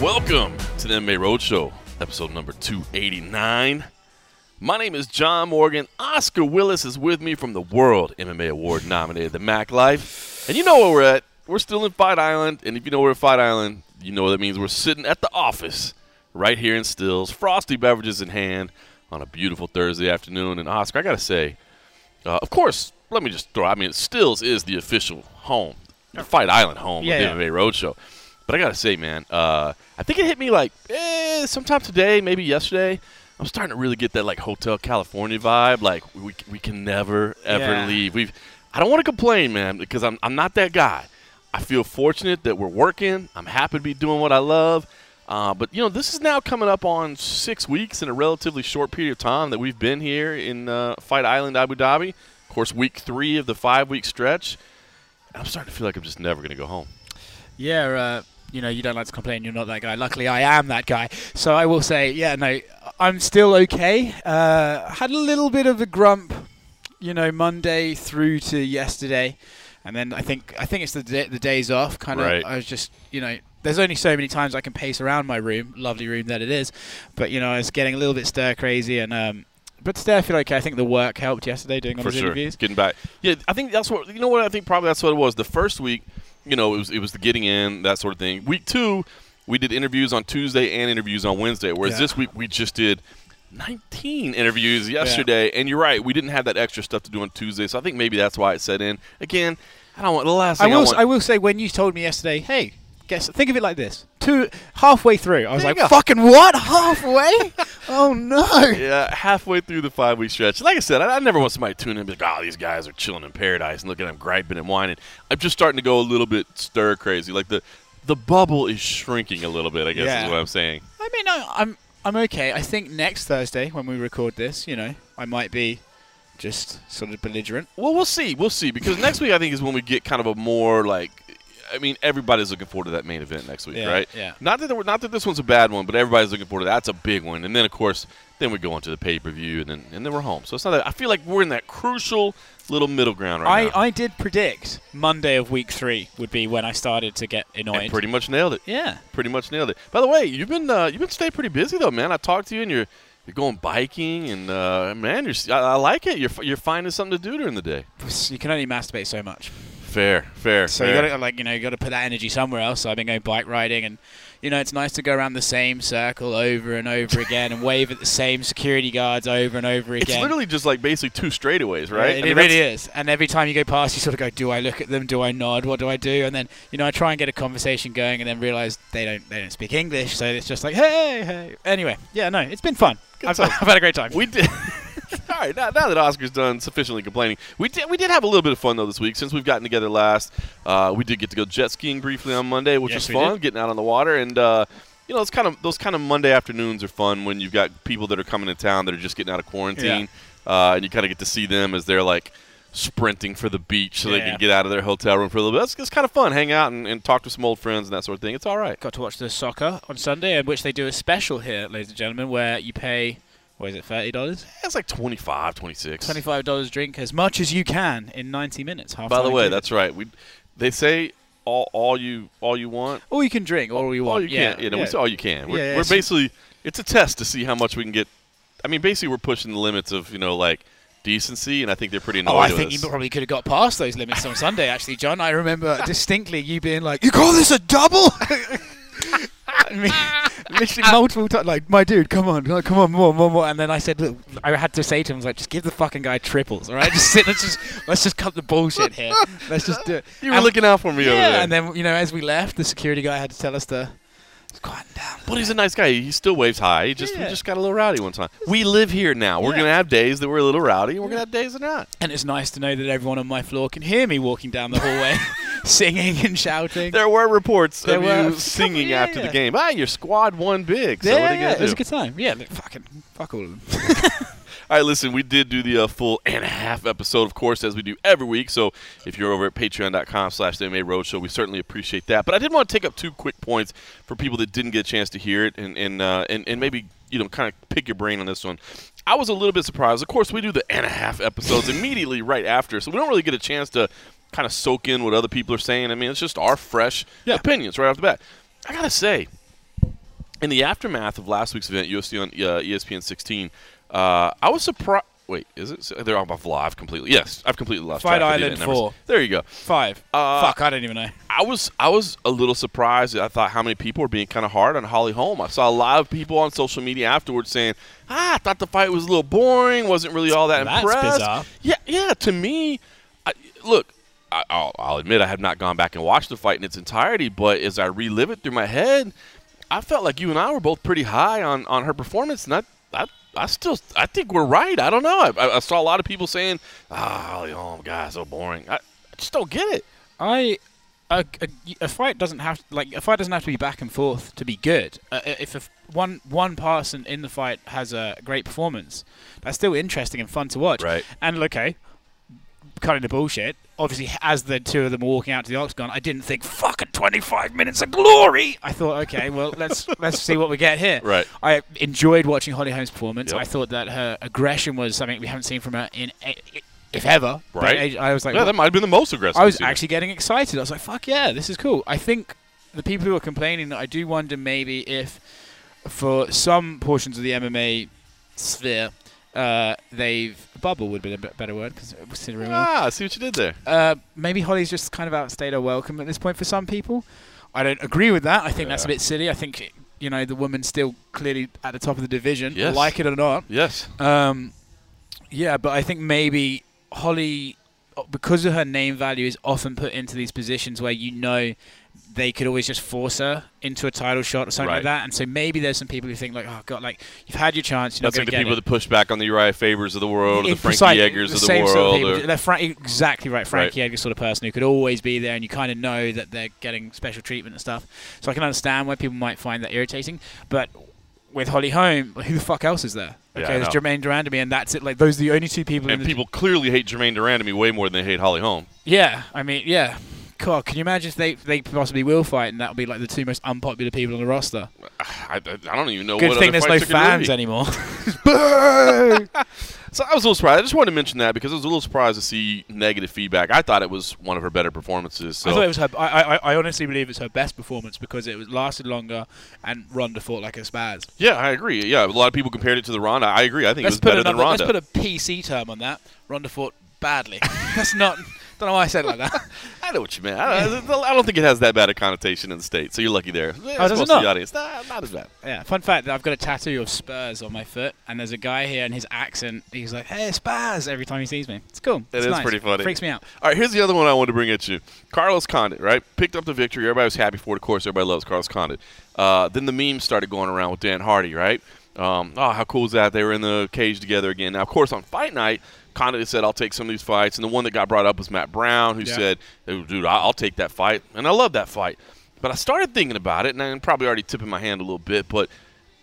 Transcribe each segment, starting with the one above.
Welcome to the MMA Roadshow, episode number 289. My name is John Morgan. Oscar Willis is with me from the World MMA Award nominated The Mac Life. And you know where we're at. We're still in Fight Island. And if you know we're at Fight Island, you know what that means. We're sitting at the office right here in Stills, frosty beverages in hand on a beautiful Thursday afternoon. And Oscar, I got to say, uh, of course, let me just throw I mean, Stills is the official home, the Fight Island home Yeah, of the yeah. MMA Roadshow. But I got to say, man, uh, I think it hit me like eh, sometime today, maybe yesterday. I'm starting to really get that like Hotel California vibe. Like we, we can never ever Yeah. leave. We've I don't want to complain, man, because I'm I'm not that guy. I feel fortunate that we're working. I'm happy to be doing what I love. Uh, but you know, this is now coming up on six weeks in a relatively short period of time that we've been here in uh, Fight Island, Abu Dhabi. Of course, week three of the five-week stretch. I'm starting to feel like I'm just never going to go home. Yeah, uh, you know, you don't like to complain. You're not that guy. Luckily, I am that guy. So I will say, yeah, no, I'm still okay. Uh, had a little bit of a grump, you know, Monday through to yesterday, and then I think I think it's the the days off. Kind of, Right. I was just, you know. There's only so many times I can pace around my room, lovely room that it is, but you know I was getting a little bit stir crazy, and um, but today I feel like I think the work helped yesterday doing all for those sure. interviews. Getting back, yeah. I think that's what you know. What I think probably that's what it was. The first week, you know, it was it was the getting in that sort of thing. Week two, we did interviews on Tuesday and interviews on Wednesday. Whereas Yeah. this week we just did. 19 interviews yesterday, and you're right. We didn't have that extra stuff to do on Tuesday, so I think maybe that's why it set in. Again, I don't want the last I thing I, will. want. I will say when you told me yesterday, hey, guess think of it like this: two halfway through, I was There like, fucking what? Halfway? oh no! yeah, halfway through the five week stretch. Like I said, I, I never want somebody to tune in and be like, oh, these guys are chilling in paradise and look at them griping and whining. I'm just starting to go a little bit stir crazy. Like the the bubble is shrinking a little bit, I guess Yeah. is what I'm saying. I mean, I, I'm I'm okay. I think next Thursday when we record this, you know, I might be just sort of belligerent. Well, we'll see. We'll see. Because next week, I think, is when we get kind of a more like. I mean, everybody's looking forward to that main event next week, Yeah, right? yeah. Not that there, were- not that this one's a bad one, but everybody's looking forward to that. That's a big one. And then, of course, then we go into the pay per view, and then and then we're home. So it's not that. I feel like we're in that crucial little middle ground right I, now. I did predict Monday of week three would be when I started to get and annoyed. pretty much nailed it. yeah. Pretty much nailed it. By the way, you've been uh, you've been staying pretty busy though, man. I talked to you, and you're you're going biking, and uh, man, you're I, I like it. You're you're finding something to do during the day. You can only masturbate so much. Fair, fair. So fair. you got to like you know you got to put that energy somewhere else. So I've been going bike riding, and you know it's nice to go around the same circle over and over again and wave at the same security guards over and over again. It's literally just like basically two straightaways, Yeah, right? It, I mean, it really is. And every time you go past, you sort of go, "Do I look at them? Do I nod? What do I do?" And then you know I try and get a conversation going, and then realize they don't they don't speak English, so it's just like, "Hey, hey." Anyway, yeah, no, it's been fun. I've. I've had a great time. We did. All right, now, now that Oscar's done sufficiently complaining, we did we did have a little bit of fun though this week since we've gotten together last. Uh, we did get to go jet skiing briefly on Monday, which Yes, was fun, did. getting out on the water, and uh, you know, it's kind of those kind of Monday afternoons are fun when you've got people that are coming to town that are just getting out of quarantine, uh, and you kind of get to see them as they're like sprinting for the beach so they can get out of their hotel room for a little bit. It's, it's kind of fun, hang out and, and talk to some old friends and that sort of thing. It's all right. got to watch the soccer on Sunday, in which they do a special here, ladies and gentlemen, where you pay what is it, thirty dollars? It's like 25, 26. Twenty-five dollars drink as much as you can in ninety minutes. Half By the way, included. that's right. We they say all all you all you want all you can drink, all you want. All you yeah, can. You know, yeah. we say all you can. We're, Yeah, yeah, we're basically it's a test to see how much we can get. I mean, basically, we're pushing the limits of you know like decency, and I think they're pretty annoyed Oh, I with think you probably could have got past those limits on Sunday, actually, John. I remember distinctly you being like, "You call this a double?" I mean, literally multiple times. Like, my dude, come on, come on, more, more, more. And then I said, look, I had to say to him, I was like, just give the fucking guy triples, all right? Just sit, let's just let's just cut the bullshit here. Let's just do it. you were And- looking out for me over yeah, there. and then you know, as we left, the security guy had to tell us to just quieten down. but he's a nice guy. He still waves high. He just Yeah. we just got a little rowdy one time. We live here now. We're Yeah. gonna have days that we're a little rowdy, and we're gonna have days that not. And it's nice to know that everyone on my floor can hear me walking down the hallway, singing and shouting. There were reports There of were. you singing Yeah, after yeah. the game. Ah, your squad won big. So yeah, what are you yeah, gonna it was a good time. Yeah, look, fucking fuck all of them. All right, listen, we did do the uh, full and a half episode, of course, as we do every week. So if you're over at patreon.com slash the MMA Roadshow, we certainly appreciate that. But I did want to take up two quick points for people that didn't get a chance to hear it and, and, uh, and, and maybe you know, kind of pick your brain on this one. I was a little bit surprised. Of course, we do the and a half episodes immediately right after, so we don't really get a chance to kind of soak in what other people are saying. I mean, it's just our fresh Yeah. opinions right off the bat. I gotta say, in the aftermath of last week's event, UFC on uh, ESPN 16, uh, I was surprised. Wait, is it? They're off live completely. Yes, I've completely lost Fight track of the Island 4. There you go. Five. Uh, Fuck, I don't even know. I was I was a little surprised. I thought how many people were being kind of hard on Holly Holm. I saw a lot of people on social media afterwards saying, "Ah, I thought the fight was a little boring. wasn't really all that That's impressed." bizarre. Yeah, yeah. To me, I, look, I, I'll, I'll admit I have not gone back and watched the fight in its entirety, but as I relive it through my head, I felt like you and I were both pretty high on, on her performance, and I, I, I still I think we're right. I don't know. I, I- saw a lot of people saying, oh, Holly Holm, God, so boring." I, I just don't get it. I a, a, a fight doesn't have like a fight doesn't have to be back and forth to be good. Uh, if a one one person in the fight has a great performance, that's still interesting and fun to watch. Right. And okay, cutting the bullshit. Obviously, as the two of them were walking out to the octagon, I didn't think fucking twenty five minutes of glory. I thought, okay, well let's let's see what we get here. Right. I enjoyed watching Holly Holm's performance. Yep. I thought that her aggression was something we haven't seen from her in. If ever, Right. I was like, yeah, that might have been the most aggressive. I was actually getting excited. I was like, "Fuck yeah, this is cool." I think the people who are complaining, I do wonder maybe if, for some portions of the MMA sphere, uh, they've bubble would be a better word because considering Ah, I see what you did there. uh, maybe Holly's just kind of outstayed her welcome at this point for some people. I don't agree with that. I think that's a bit silly. I think you know the woman's still clearly at the top of the division, Yes. like it or not. Yes. Um, yeah, but I think maybe Holly, because of her name value, is often put into these positions where you know they could always just force her into a title shot or something Right. like that. And so maybe there's some people who think like, oh god, like you've had your chance, you're That's like the people get that push back on the Uriah Fabers of the world, or the Frankie Precisely, Edgars of the world. Sort of people. They're Fra- exactly right. Frankie Edgar sort of person who could always be there, and you kind of know that they're getting special treatment and stuff. So I can understand why people might find that irritating, but. With Holly Holm, who the fuck else is there? Okay, I there's. Germaine de Randamie, and that's it. Like those are the only two people. in and the people clearly hate Germaine de Randamie way more than they hate Holly Holm. Yeah, I mean, yeah. God, can you imagine if they they possibly will fight, and that'll be like the two most unpopular people on the roster? I, I, don't even know Good what thing there's no fights there could fans anymore. So I was a little surprised. I just wanted to mention that because I was a little surprised to see negative feedback. I thought it was one of her better performances. So I thought it was her. I, I I honestly believe it's her best performance because it was lasted longer, and Ronda fought like a spaz. yeah, I agree. Yeah, a lot of people compared it to the Ronda. I agree. I think Let's it was better than another. Let's Ronda. put a PC term on that. Ronda fought badly. That's not. Don't know why I said it like that. I know what you meant. I, I don't think it has that bad a connotation in the states. So you're lucky there. Oh, does it not? The audience, nah, not as bad. Yeah. Fun fact: that I've got a tattoo of Spurs on my foot, and there's a guy here, and his accent, he's like, "Hey, Spurs!" every time he sees me. It's cool. It it's is nice. pretty funny. Freaks me out. All right, here's the other one I wanted to bring at you. Carlos Condit, right? Picked up the victory. Everybody was happy for it. Of course, everybody loves Carlos Condit. Uh, then the memes started going around with Dan Hardy, right? Um, oh, how cool is that? They were in the cage together again. Now, of course, on fight night, Condit said, I'll take some of these fights. And the one that got brought up was Matt Brown, who Yeah. said, dude, I- I'll take that fight. And I love that fight. But I started thinking about it, and I'm probably already tipping my hand a little bit, but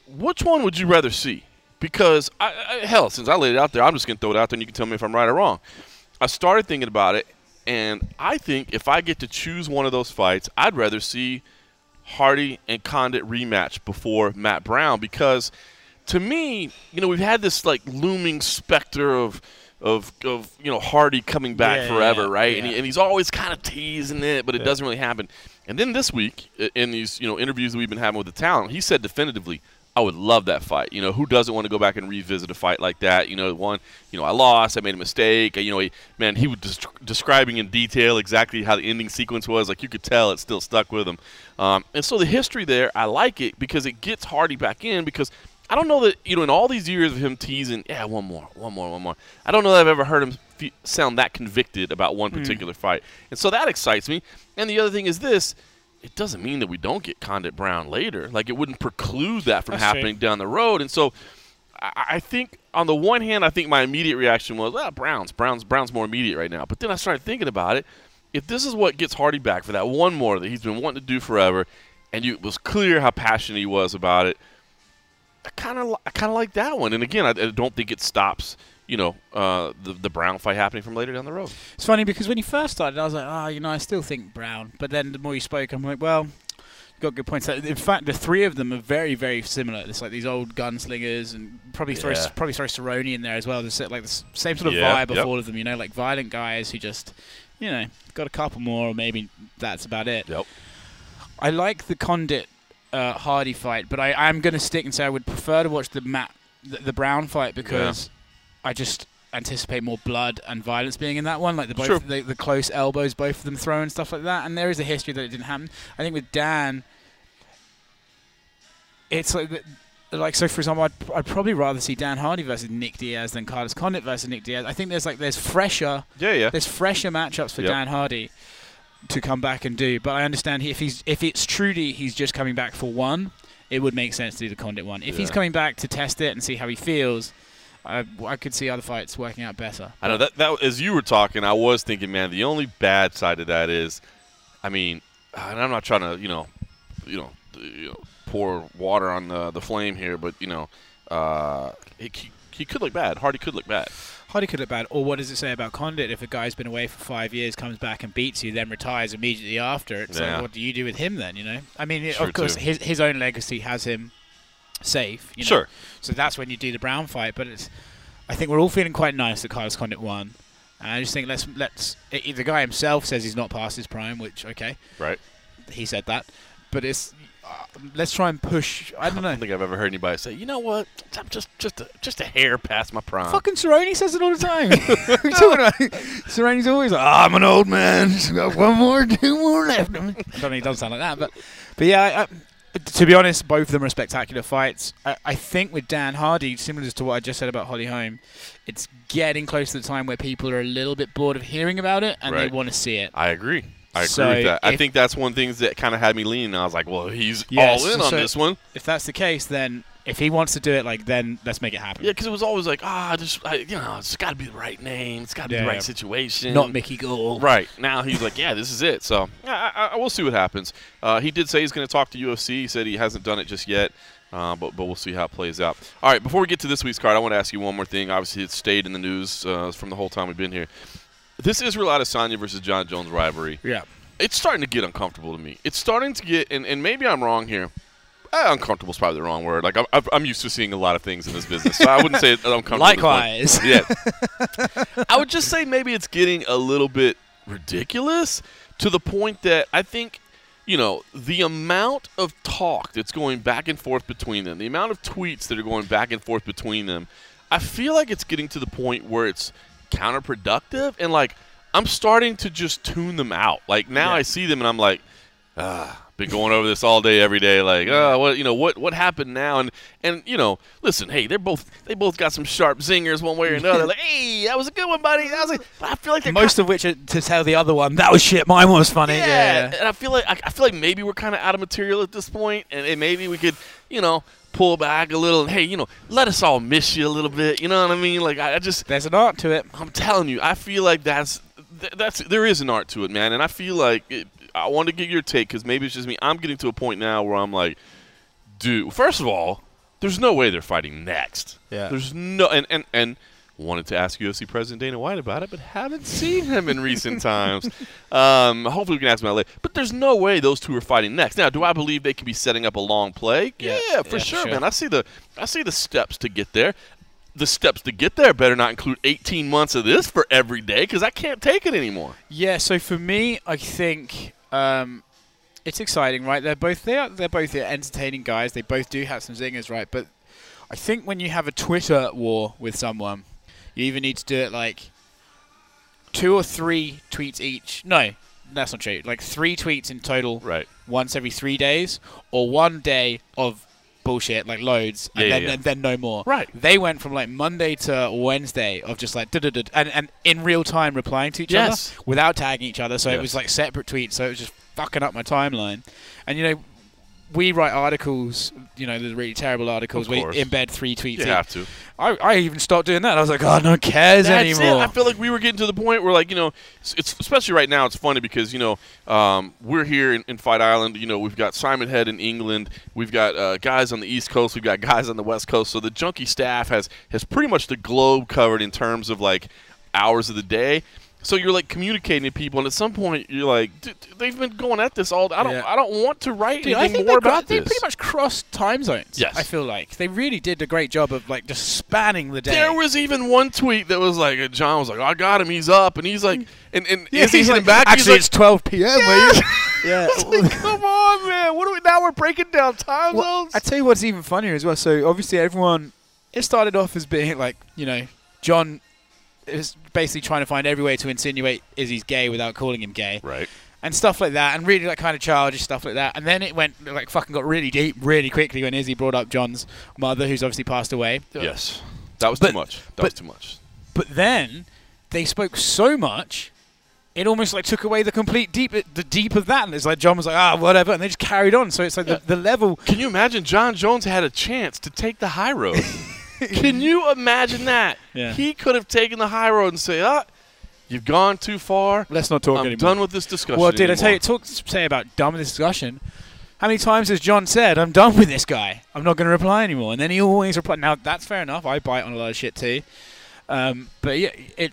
which one would you rather see? Because, I, I, hell, since I laid it out there, I'm just going to throw it out there and you can tell me if I'm right or wrong. I started thinking about it, and I think if I get to choose one of those fights, I'd rather see Hardy and Condit rematch before Matt Brown because to me, you know, we've had this like looming specter of of, of you know Hardy coming back Yeah, forever, yeah, right? And, he, and he's always kind of teasing it, but it Yeah. doesn't really happen. And then this week, in these you know interviews that we've been having with the talent, he said definitively, "I would love that fight." You know, who doesn't want to go back and revisit a fight like that? You know, one, you know, I lost, I made a mistake. You know, he, man, he was des- describing in detail exactly how the ending sequence was. Like you could tell, it still stuck with him. Um, and so the history there, I like it because it gets Hardy back in because. I don't know that you know in all these years of him teasing, yeah, one more, one more, one more. I don't know that I've ever heard him sound that convicted about one particular fight, and so that excites me. And the other thing is this: it doesn't mean that we don't get Condit Brown later. Like it wouldn't preclude that from That's true. happening down the road. And so, I, I think on the one hand, I think my immediate reaction was, "Ah, Browns, Browns, Browns more immediate right now." But then I started thinking about it. If this is what gets Hardy back for that one more that he's been wanting to do forever, and you, it was clear how passionate he was about it, I kind of I kind of like that one. And again, I, I don't think it stops. You know, uh, the the Brown fight happening from later down the road. It's funny because when you first started, I was like, oh, you know, I still think Brown. But then the more you spoke, I'm like, well, got good points. In fact, the three of them are very, very similar. It's like these old gunslingers, and probably throw probably throw Cerrone in there as well. There's like the same sort of Yeah, vibe of yep. all of them. You know, like violent guys who just, you know, got a couple more, or maybe that's about it. Yep. I like the Condit uh, Hardy fight, but I am going to stick and say I would prefer to watch the Matt the, the Brown fight because I just anticipate more blood and violence being in that one, like the both Sure. the, the close elbows both of them throw and stuff like that. And there is a history that it didn't happen. I think with Dan, it's like. the- Like so, for example, I'd, I'd probably rather see Dan Hardy versus Nick Diaz than Carlos Condit versus Nick Diaz. I think there's like there's fresher Yeah, yeah. there's fresher matchups for Yep. Dan Hardy to come back and do. But I understand if he's if it's truly he's just coming back for one, it would make sense to do the Condit one. If he's coming back to test it and see how he feels, I, I could see other fights working out better. I know that that as you were talking, I was thinking, man, the only bad side of that is, I mean, and I'm not trying to, you know, you know, you know pour water on the the flame here, but you know, uh, he, he, could look bad. Hardy could look bad. Hardy could look bad. Or what does it say about Condit? If a guy's been away for five years, comes back and beats you, then retires immediately after, it's Yeah. like, what do you do with him then? You know, I mean, True, of course, too. his his own legacy has him safe. You know? Sure. So that's when you do the Brown fight. But it's, I think we're all feeling quite nice that Carlos Condit won. And I just think let's let's. i the guy himself says he's not past his prime, which okay, Right. he said that. But it's uh, let's try and push. I don't I know. don't think I've ever heard anybody say, you know what, I'm just just a, just a hair past my prime. Fucking Cerrone says it all the time. what are you talking about? Cerrone's always like, "Ah, I'm an old man. Just got one more, two more left. I don't think he does sound like that, but but yeah. I, I, to be honest, both of them are spectacular fights. I, I think with Dan Hardy, similar to what I just said about Holly Holm, it's getting close to the time where people are a little bit bored of hearing about it and Right. they want to see it. I agree. I agree So with that. I think that's one thing that kind of had me leaning. I was like, well, he's Yes, all in on this one. If that's the case, then if he wants to do it, like then let's make it happen. Yeah, because it was always like, ah, just I, you know, it's got to be the right name. It's got to be the right yeah. situation. Not Mickey Gall. Right now, he's like, yeah, this is it. So yeah, I, I, we'll see what happens. Uh, he did say he's going to talk to UFC. He said he hasn't done it just yet, uh, but but we'll see how it plays out. All right, before we get to this week's card, I want to ask you one more thing. Obviously, it's stayed in the news uh, from the whole time we've been here. This Israel Adesanya versus Jon Jones rivalry. Yeah. It's starting to get uncomfortable to me. It's starting to get, and, and maybe I'm wrong here. Uh, uncomfortable is probably the wrong word. Like I'm, I'm- used to seeing a lot of things in this business, so I wouldn't say it's uncomfortable. at this point. Likewise. Yeah. I would just say maybe it's getting a little bit ridiculous to the point that I think, you know, the amount of talk that's going back and forth between them, the amount of tweets that are going back and forth between them, I feel like it's getting to the point where it's counterproductive and like I'm starting to just tune them out. Like now Yeah. I see them and I'm like, ah, been going over this all day, every day. Like, uh, what you know, what what happened now? And and you know, listen, hey, they're both they both got some sharp zingers one way or another. like, hey, that was a good one, buddy. That was like, but I feel like they're Most of which are to tell the other one that was shit. Mine was funny. yeah, Yeah. and I feel like I, I feel like maybe we're kind of out of material at this point, and, and maybe we could, you know, pull back a little. And hey, you know, let us all miss you a little bit. You know what I mean? Like I, I just, There's an art to it. I'm telling you, I feel like that's th- that's there is an art to it, man, and I feel like it, I want to get your take because maybe it's just me. I'm getting to a point now where I'm like, dude, first of all, there's no way they're fighting next. Yeah. There's no and and and wanted to ask UFC President Dana White about it, but haven't seen him in recent times. Um, hopefully we can ask him about later. But there's no way those two are fighting next. Now, do I believe they could be setting up a long play? Yeah. Yeah, for Yeah, sure, sure. man. I see the I see the steps to get there. The steps to get there better not include 18 months of this for every day because I can't take it anymore. Yeah, so for me, I think um, it's exciting, right? They're both they are they're both entertaining guys. They both do have some zingers, right? But I think when you have a Twitter war with someone, you even need to do it like two or three tweets each. No, that's not true. Like three tweets in total, Right. once every three days, or one day of bullshit, like loads, and Yeah, then yeah, and then no more. Right. They went from like Monday to Wednesday of just like da-da-da, and and in real time replying to each Yes. other without tagging each other. So Yes. it was like separate tweets. So it was just fucking up my timeline. And you know, we write articles. You know, the really terrible articles. We embed three tweets. You each. have to. I, I even stopped doing that. I was like, oh, no one cares That's anymore. it. I feel like we were getting to the point where, like, you know, it's, it's especially right now. It's funny because you know um, we're here in, in Fight Island. You know, we've got Simon Head in England. We've got uh, guys on the East Coast. We've got guys on the West Coast. So the junkie staff has has pretty much the globe covered in terms of like hours of the day. So you're like communicating to people, and at some point you're like, "Dude, they've been going at this all. I don't. Yeah. I don't want to write Dude, I anything think more they, about they this. pretty much crossed time zones. Yes. I feel like they really did a great job of like just spanning the day. There was even one tweet that was like, John was like, I got him, he's up, and he's like, and and Yeah, he's in like, the back. Actually, he's it's 12 p.m. you- yeah. like, come on, man. What are we now? We're breaking down time Well, zones. I tell you what's even funnier as well. So obviously everyone, it started off as being like you know John is basically trying to find every way to insinuate Izzy's gay without calling him gay right. and stuff like that, and really like kind of childish stuff like that. And then it went like fucking got really deep really quickly when Izzy brought up John's mother, who's obviously passed away. Yes. That was But- too much. That but- was too much. But then they spoke so much. It almost like took away the complete deep, the deep of that, and it's like John was like, ah, whatever, and they just carried on. So it's like Yeah. the, the level. Can you imagine Jon Jones had a chance to take the high road? Can you imagine that? Yeah. He could have taken the high road and say, ah, you've gone too far. Let's not talk anymore. I'm anymore. done with this discussion. Well, did I tell you, talk say about done with this discussion? How many times has John said, "I'm done with this guy. I'm not going to reply anymore," and then he always reply. Now that's fair enough. I bite on a lot of shit too, um, but yeah, it.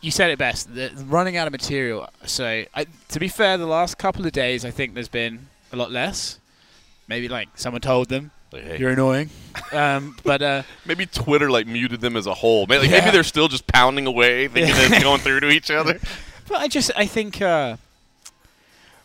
You said it best. The, running out of material. So, I, to be fair, the last couple of days, I think there's been a lot less. Maybe like someone told them Like, hey, you're annoying, um, but uh, maybe Twitter like muted them as a whole. Maybe, like, Yeah. maybe they're still just pounding away, thinking Yeah. that going through to each other. But I just I think uh,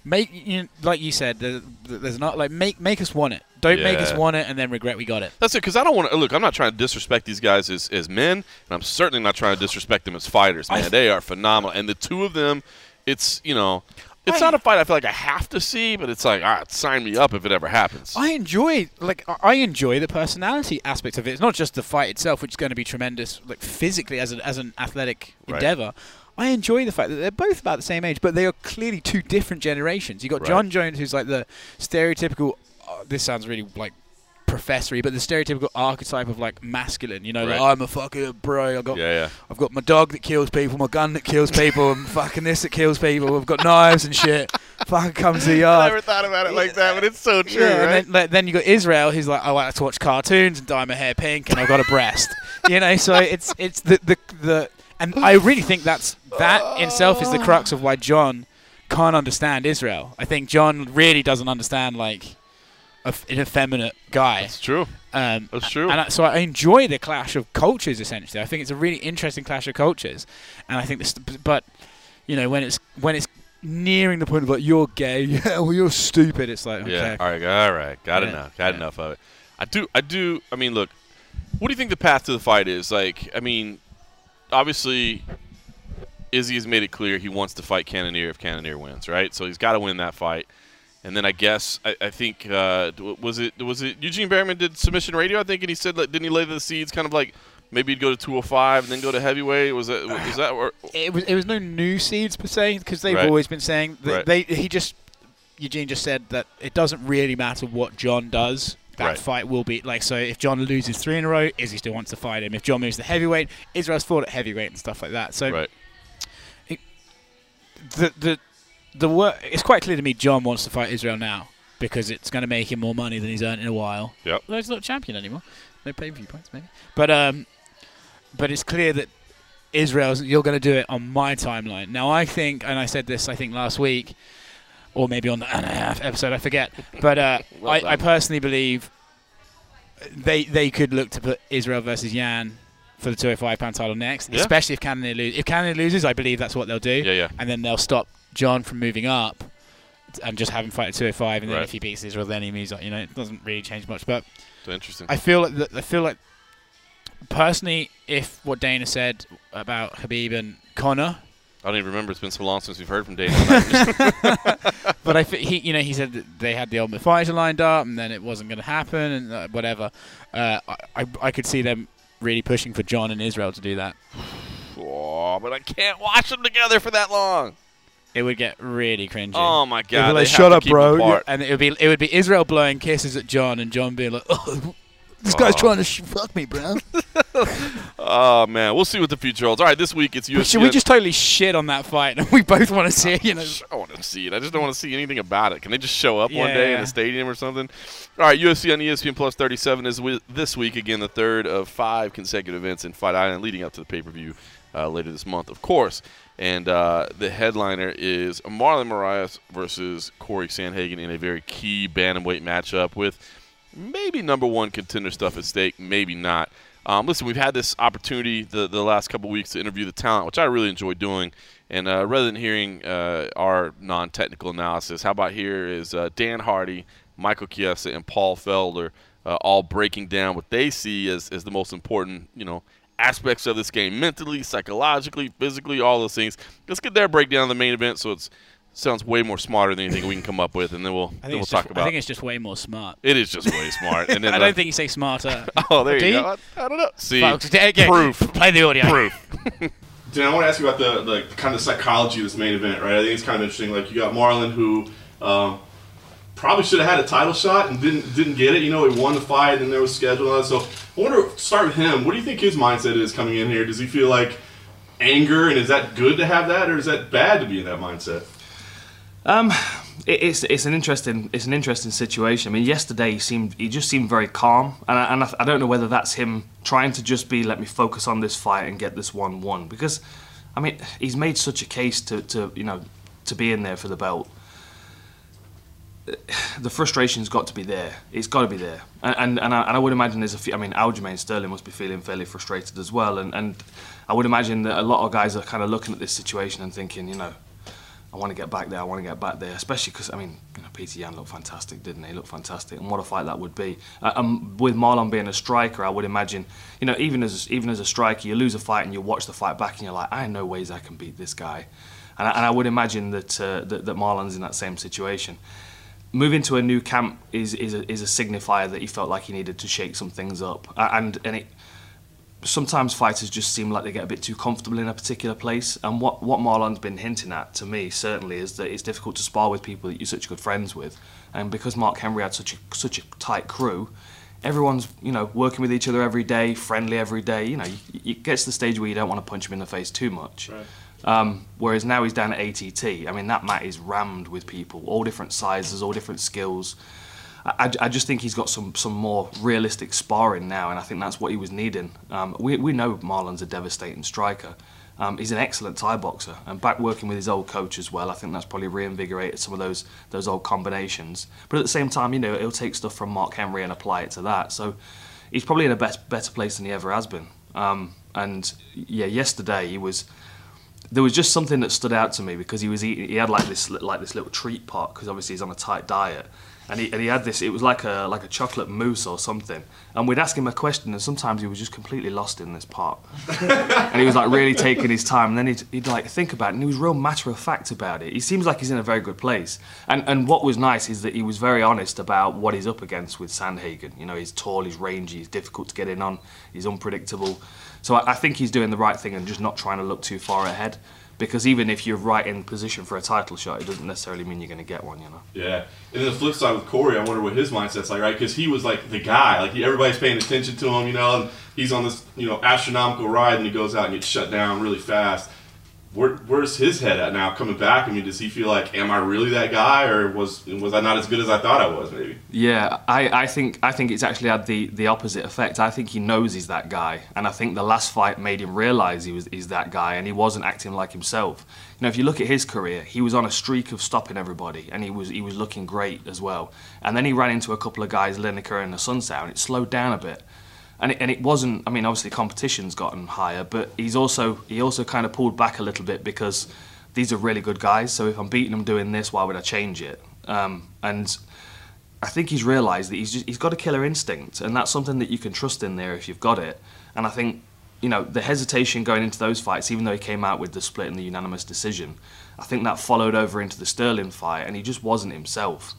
make you know, like you said there, there's not like make make us want it. Don't make us want it and then regret we got it. That's it, because I don't want to look. I'm not trying to disrespect these guys as, as men, and I'm certainly not trying to disrespect them as fighters. I Man, th- they are phenomenal, and the two of them, it's you know, it's I- not a fight I feel like I have to see, but it's like, ah, sign me up if it ever happens. I enjoy like I- enjoy the personality aspect of it. It's not just the fight itself, which is going to be tremendous, like physically as an as an athletic Right. endeavor. I enjoy the fact that they're both about the same age, but they are clearly two different generations. You got Right. Jon Jones, who's like the stereotypical. Uh, this sounds really like professory, but the stereotypical archetype of like masculine. You know, like I'm a fucking bro. I got yeah, yeah. I've got my dog that kills people, my gun that kills people, and fucking this that kills people. I've got knives and shit. Fucking comes to the yard. I never thought about it like that, but it's so true, Yeah, and then, like, then you got Israel, who's like, I like to watch cartoons and dye my hair pink, and I've got a breast. you know, so it's it's the the the, and I really think that's that in itself is the crux of why John can't understand Israel. I think John really doesn't understand like a an effeminate guy. That's true. Um, That's true. and I, so I enjoy the clash of cultures. Essentially, I think it's a really interesting clash of cultures, and I think this. But you know, when it's when it's nearing the point of like you're gay, yeah, well you're stupid. It's like okay, Yeah. All right. All right. Got Yeah, enough. Got yeah. enough of it. I do. I do. I mean, look. What do you think the path to the fight is? Like, I mean, obviously, Izzy has made it clear he wants to fight Cannonier if Cannonier wins, right? So he's got to win that fight. And then I guess I, I think uh, was it was it Eugene Bareman did submission radio I think and he said like, didn't he lay the seeds kind of like maybe he'd go to 205 and then go to heavyweight was that was that or, it was it was no new seeds per se because they've Right. always been saying that Right. they he just Eugene just said that it doesn't really matter what John does. That Right. fight will be like so. If John loses three in a row, Izzy still wants to fight him. If John moves to heavyweight, Israel's fought at heavyweight and stuff like that. So right the the the wor- it's quite clear to me John wants to fight Israel now because it's going to make him more money than he's earned in a while. Yep. Although he's not champion anymore. No pay per view points maybe. But um, but it's clear that Israel's you're going to do it on my timeline. Now I think, and I said this I think last week, or maybe on the and a half episode I forget. But uh, Well I, I personally believe they they could look to put Israel versus Yan for the 205 pound title next, Yeah. especially if Cannonier loses. If Cannonier loses, I believe that's what they'll do yeah yeah and then they'll stop John from moving up and just having fight at 205 and then Right. if he beats Israel then he moves up you know it doesn't really change much. But interesting. I feel like I feel like personally if what Dana said about Khabib and Conor I don't even remember. It's been so long since we've heard from Dana. But I he you know he said that they had the Ultimate Fighter lined up and then it wasn't going to happen and uh, whatever. Uh, I, I I could see them really pushing for John and Israel to do that. Oh, but I can't watch them together for that long it would get really cringy oh my They'd be god like, shut up, bro. apart. And it would be it would be Israel blowing kisses at John, and John being like, "Oh, this guy's Oh. trying to sh- fuck me, bro." Oh man, we'll see what the future holds. All right, this week it's UFC. Should we just totally shit on that fight? And we both want to see it, you know. I want to see it. I just don't want to see anything about it. Can they just show up one day in Yeah. a stadium or something? All right, UFC on ESPN Plus 37 is wi- this week again the third of five consecutive events in Fight Island leading up to the pay per view uh, later this month, of course. And uh, the headliner is Marlon Moraes versus Cory Sandhagen in a very key bantamweight matchup with maybe number one contender stuff at stake, maybe not. Um, listen, we've had this opportunity the, the last couple weeks to interview the talent, which I really enjoy doing. And uh, rather than hearing uh, our non technical analysis, how about here is uh, Dan Hardy, Michael Chiesa, and Paul Felder uh, all breaking down what they see as, as the most important, you know, aspects of this game mentally, psychologically, physically, all those things. Let's get their breakdown of the main event so it sounds way more smarter than anything we can come up with, and then we'll then we'll talk just, about. I think it's just way more smart. It is just way smart. And then, I uh, don't think you say smarter. Oh, there Do you you? go. I, I don't know. See, Folks, again, proof, Play the audio. proof. Dan, I want to ask you about the, the kind of psychology of this main event, right? I think it's kind of interesting. Like you got Marlon, who um, probably should have had a title shot and didn't didn't get it. You know, he won the fight and there was schedule and. So I wonder, start with him. What do you think his mindset is coming in here? Does he feel like anger, and is that good to have that, or is that bad to be in that mindset? Um, it, it's it's an interesting it's an interesting situation. I mean, yesterday he seemed he just seemed very calm, and I, and I, I don't know whether that's him trying to just be let me focus on this fight and get this one won because, I mean, he's made such a case to, to you know to be in there for the belt. The frustration's got to be there. It's got to be there, and and, and, I, and I would imagine there's a few. I mean, Aljamain Sterling must be feeling fairly frustrated as well, and and I would imagine that a lot of guys are kind of looking at this situation and thinking, you know, I want to get back there. I want to get back there, especially because I mean, you know, Peter Yan looked fantastic, didn't he? He looked fantastic, and what a fight that would be. Uh, um, with Marlon being a striker, I would imagine, you know, even as even as a striker, you lose a fight and you watch the fight back, and you're like, I know ways I can beat this guy, and I, and I would imagine that, uh, that that Marlon's in that same situation. Moving to a new camp is is a, is a signifier that he felt like he needed to shake some things up, and and it sometimes fighters just seem like they get a bit too comfortable in a particular place. And what, what Marlon's been hinting at to me certainly is that it's difficult to spar with people that you're such good friends with. And because Mark Henry had such a such a tight crew, everyone's you know working with each other every day, friendly every day. You know, it gets to the stage where you don't want to punch him in the face too much. Right. Um, whereas now he's down at ATT. I mean, that mat is rammed with people, all different sizes, all different skills. I, I just think he's got some, some more realistic sparring now, and I think that's what he was needing. Um, we, we know Marlon's a devastating striker. Um, he's an excellent Thai boxer, and back working with his old coach as well, I think that's probably reinvigorated some of those those old combinations. But at the same time, you know, he'll take stuff from Mark Henry and apply it to that. So he's probably in a bet- better place than he ever has been. Um, and yeah, yesterday he was there was just something that stood out to me because he was eating. He had like this like this little treat pot because obviously he's on a tight diet, and he and he had this. It was like a like a chocolate mousse or something. And we'd ask him a question, and sometimes he was just completely lost in this pot, and he was like really taking his time. And then he'd, he'd like think about it, and he was real matter of fact about it. He seems like he's in a very good place. And and what was nice is that he was very honest about what he's up against with Sandhagen. You know, he's tall, he's rangy, he's difficult to get in on, he's unpredictable. So I, I think he's doing the right thing and just not trying to look too far ahead. Because even if you're right in position for a title shot, it doesn't necessarily mean you're going to get one, you know. Yeah. And then the flip side with Cory, I wonder what his mindset's like, right? Because he was like the guy, like he, everybody's paying attention to him, you know, and he's on this, you know, astronomical ride, and he goes out and gets shut down really fast. Where, where's his head at now? Coming back, I mean, does he feel like, am I really that guy, or was was I not as good as I thought I was? Maybe. Yeah, I, I think I think it's actually had the, the opposite effect. I think he knows he's that guy, and I think the last fight made him realise he was he's that guy, and he wasn't acting like himself. You know, if you look at his career, he was on a streak of stopping everybody, and he was he was looking great as well. And then he ran into a couple of guys, Lineker and Assunção, and it slowed down a bit. And it, and it wasn't. I mean, obviously competition's gotten higher, but he's also he also kind of pulled back a little bit because these are really good guys. So if I'm beating them doing this, why would I change it? Um, and I think he's realised that he's just, he's got a killer instinct, and that's something that you can trust in there if you've got it. And I think you know the hesitation going into those fights, even though he came out with the split and the unanimous decision, I think that followed over into the Sterling fight, and he just wasn't himself.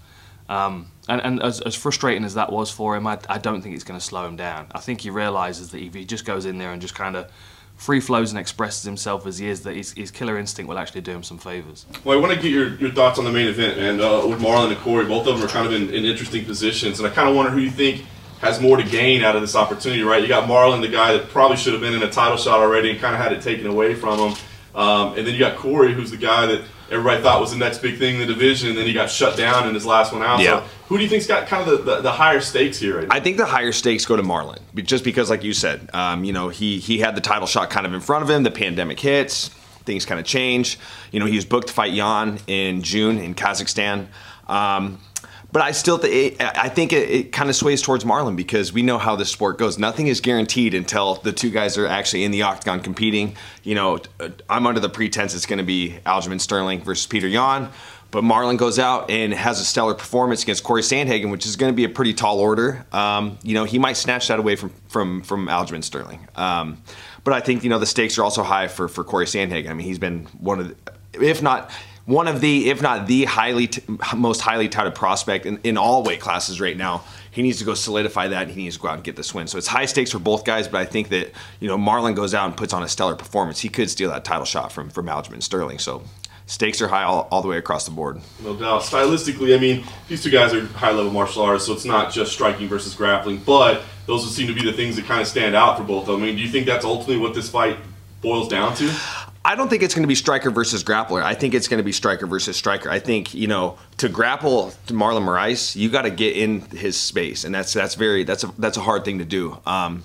Um, and and as, as frustrating as that was for him, I, I don't think it's going to slow him down. I think he realises that if he just goes in there and just kind of free flows and expresses himself as he is, that his, his killer instinct will actually do him some favours. Well, I want to get your, your thoughts on the main event, man. Uh, with Marlon and Cory, both of them are kind of in, in interesting positions, and I kind of wonder who you think has more to gain out of this opportunity, right? You got Marlon, the guy that probably should have been in a title shot already and kind of had it taken away from him. Um, and then you got Cory, who's the guy that everybody thought was the next big thing in the division, and then he got shut down in his last one out. Yeah. So who do you think's got kind of the, the, the higher stakes here right now? I think the higher stakes go to Marlon, just because, like you said, um, you know, he he had the title shot kind of in front of him. The pandemic hits, things kind of change. You know, he was booked to fight Yan in June in Kazakhstan. Um, but I still, th- I think it, it kind of sways towards Marlon because we know how this sport goes. Nothing is guaranteed until the two guys are actually in the octagon competing. You know, I'm under the pretense it's going to be Aljamain Sterling versus Peter Yan. But Marlon goes out and has a stellar performance against Cory Sandhagen, which is going to be a pretty tall order. Um, you know, he might snatch that away from from from Aljamain Sterling. Um, but I think you know the stakes are also high for for Cory Sandhagen. I mean, he's been one of, the, if not one of the, if not the highly t- most highly touted prospect in, in all weight classes right now. He needs to go solidify that. and He needs to go out and get this win. So it's high stakes for both guys. But I think that you know Marlon goes out and puts on a stellar performance. He could steal that title shot from from Aljamain Sterling. So stakes are high all, all the way across the board. No doubt. Stylistically, I mean, these two guys are high level martial artists, so it's not just striking versus grappling, but those would seem to be the things that kind of stand out for both of them. I mean, do you think that's ultimately what this fight boils down to? I don't think it's going to be striker versus grappler. I think it's going to be striker versus striker. I think you know to grapple to Marlon Moraes, you got to get in his space, and that's that's very that's a that's a hard thing to do. Um,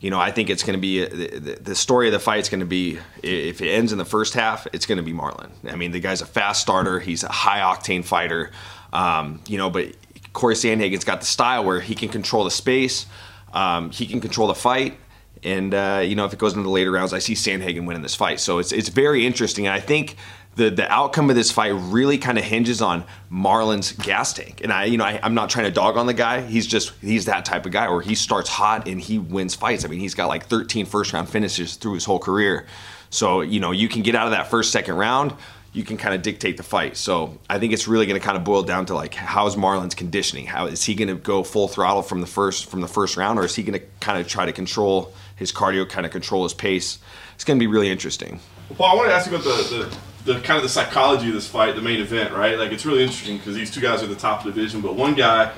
you know, I think it's going to be the, the story of the fight is going to be if it ends in the first half, it's going to be Marlon. I mean, the guy's a fast starter. He's a high octane fighter. Um, you know, but Cory Sandhagen's got the style where he can control the space, um, he can control the fight. And uh, you know, if it goes into the later rounds, I see Sandhagen winning this fight. So it's it's very interesting, I think the the outcome of this fight really kind of hinges on Marlon's gas tank. And I, you know, I, I'm not trying to dog on the guy. He's just he's that type of guy where he starts hot and he wins fights. I mean, he's got like 13 first round finishes through his whole career. So you know, you can get out of that first second round. You can kind of dictate the fight. So I think it's really going to kind of boil down to like how's Marlon's conditioning? How is he going to go full throttle from the first from the first round, or is he going to kind of try to control his cardio, kind of control his pace? It's going to be really interesting. Well, Paul, I want to ask you about the, the, the kind of the psychology of this fight, the main event, right? Like, it's really interesting because these two guys are the top of the division, but one guy,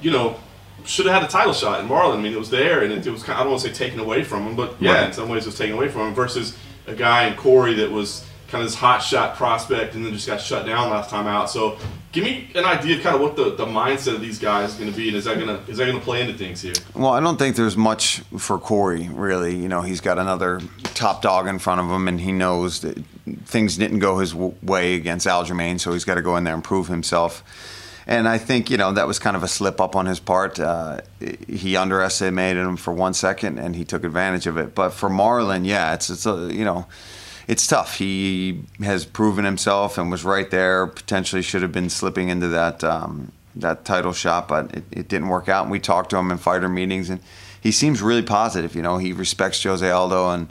you know, should have had a title shot in Marlon. I mean, it was there, and it, it was kind of, I don't want to say taken away from him, but yeah, Right. in some ways it was taken away from him versus a guy in Cory that was kind of this hot shot prospect and then just got shut down last time out. So give me an idea of kind of what the, the mindset of these guys is going to be, and is that going to is that going to play into things here? Well, I don't think there's much for Cory, really. You know, he's got another top dog in front of him, and he knows that things didn't go his way against Aljamain, so he's got to go in there and prove himself. And I think, you know, that was kind of a slip up on his part. Uh, he underestimated him for one second, and he took advantage of it. But for Marlon, yeah, it's, it's a, you know, it's tough. He has proven himself and was right there. Potentially should have been slipping into that um, that title shot, but it, it didn't work out. And we talked to him in fighter meetings, and he seems really positive. You know, he respects Jose Aldo and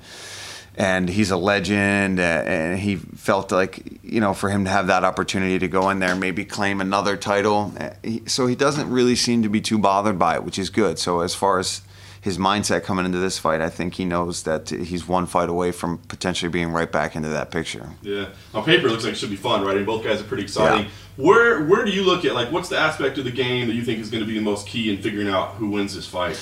and he's a legend. And he felt like you know for him to have that opportunity to go in there, maybe claim another title. uh, So he doesn't really seem to be too bothered by it, which is good. So as far as his mindset coming into this fight, I think he knows that he's one fight away from potentially being right back into that picture. Yeah, on paper it looks like it should be fun, right? And both guys are pretty exciting. Yeah. Where where do you look at like what's the aspect of the game that you think is going to be the most key in figuring out who wins this fight?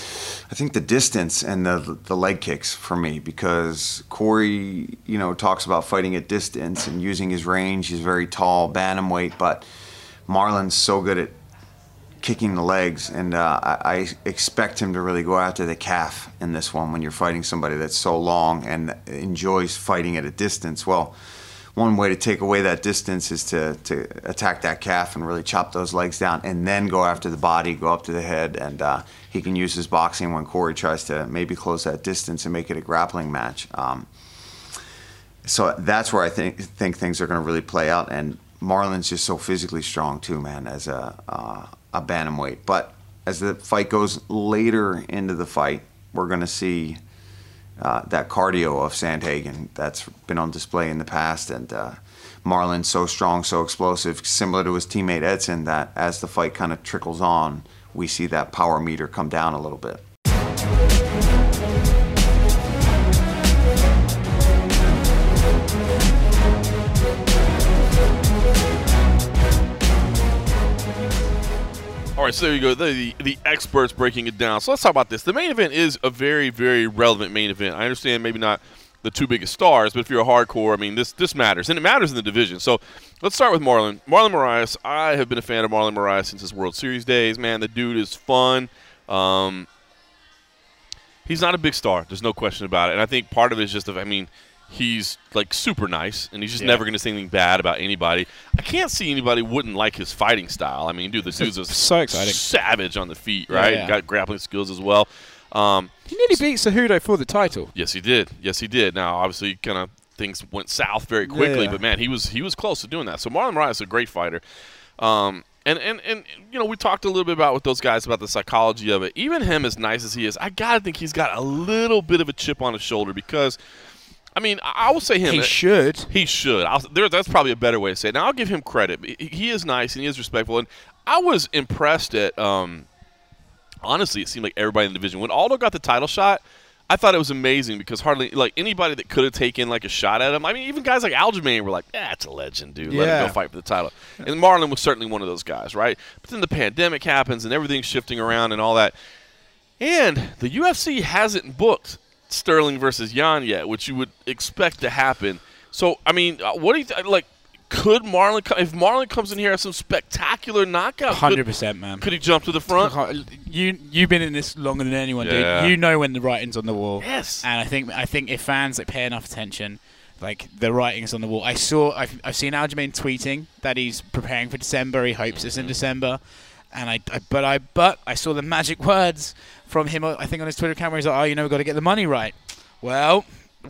I think the distance and the the leg kicks for me because Cory, you know, talks about fighting at distance and using his range. He's very tall, bantamweight, but Marlon's so good at kicking the legs, and uh, I, expect him to really go after the calf in this one when you're fighting somebody that's so long and enjoys fighting at a distance. Well, one way to take away that distance is to, to attack that calf and really chop those legs down and then go after the body, go up to the head, and uh, he can use his boxing when Cory tries to maybe close that distance and make it a grappling match. Um, so that's where I think think things are going to really play out. And Marlon's just so physically strong too, man, as a uh, a bantamweight. But as the fight goes later into the fight, we're going to see uh, that cardio of Sandhagen that's been on display in the past, and uh, Marlon's so strong, so explosive, similar to his teammate Edson. That as the fight kind of trickles on, we see that power meter come down a little bit. Right, so there you go. The, the experts breaking it down. So let's talk about this. The main event is a very very relevant main event. I understand maybe not the two biggest stars. But if you're a hardcore, I mean, this this matters, and it matters in the division. So let's start with Marlon. Marlon Moraes. I have been a fan of Marlon Moraes since his World Series days. Man, the dude is fun. Um, he's not a big star. There's no question about it. And I think part of it is just, I mean, he's like super nice, and he's just Yeah. never going to say anything bad about anybody. I can't see anybody wouldn't like his fighting style. I mean, dude, this dude's a so exciting. savage on the feet, right? yeah. Got grappling skills as well. Um, He nearly beat Cejudo for the title. yes, he did. Yes, he did. Now, obviously, kind of things went south very quickly, Yeah. but man, he was he was close to doing that. So Marlon Moraes is a great fighter. Um, and, and, and you know we talked a little bit about with those guys about the psychology of it. Even him, as nice as he is, I gotta think he's got a little bit of a chip on his shoulder because, I mean, I will say him. He should. He should. I'll, there, that's probably a better way to say it. Now, I'll give him credit. He, is nice and he is respectful. And I was impressed at, um, honestly, it seemed like everybody in the division. When Aldo got the title shot, I thought it was amazing because hardly, like, anybody that could have taken, like, a shot at him, I mean, even guys like Aljamain were like, "That's a legend, dude. Let him go fight for the title. And Marlon was certainly one of those guys, right? But then the pandemic happens and everything's shifting around and all that. And the UFC hasn't booked Sterling versus Yan yet, which you would expect to happen. So, I mean, uh, what do you th- like? Could Marlon, co- if Marlon comes in here has some spectacular knockout, Hundred percent, man. could he jump to the front? You you've been in this longer than anyone, Yeah. dude. You know when the writing's on the wall. Yes. And I think I think if fans like pay enough attention, like the writing's on the wall. I saw I've, I've seen Aljamain tweeting that he's preparing for December. He hopes it's Mm-hmm. in December. And I, I but I but I saw the magic words from him. I think on his Twitter account he's like, "Oh, you know, we've got to get the money right." Well,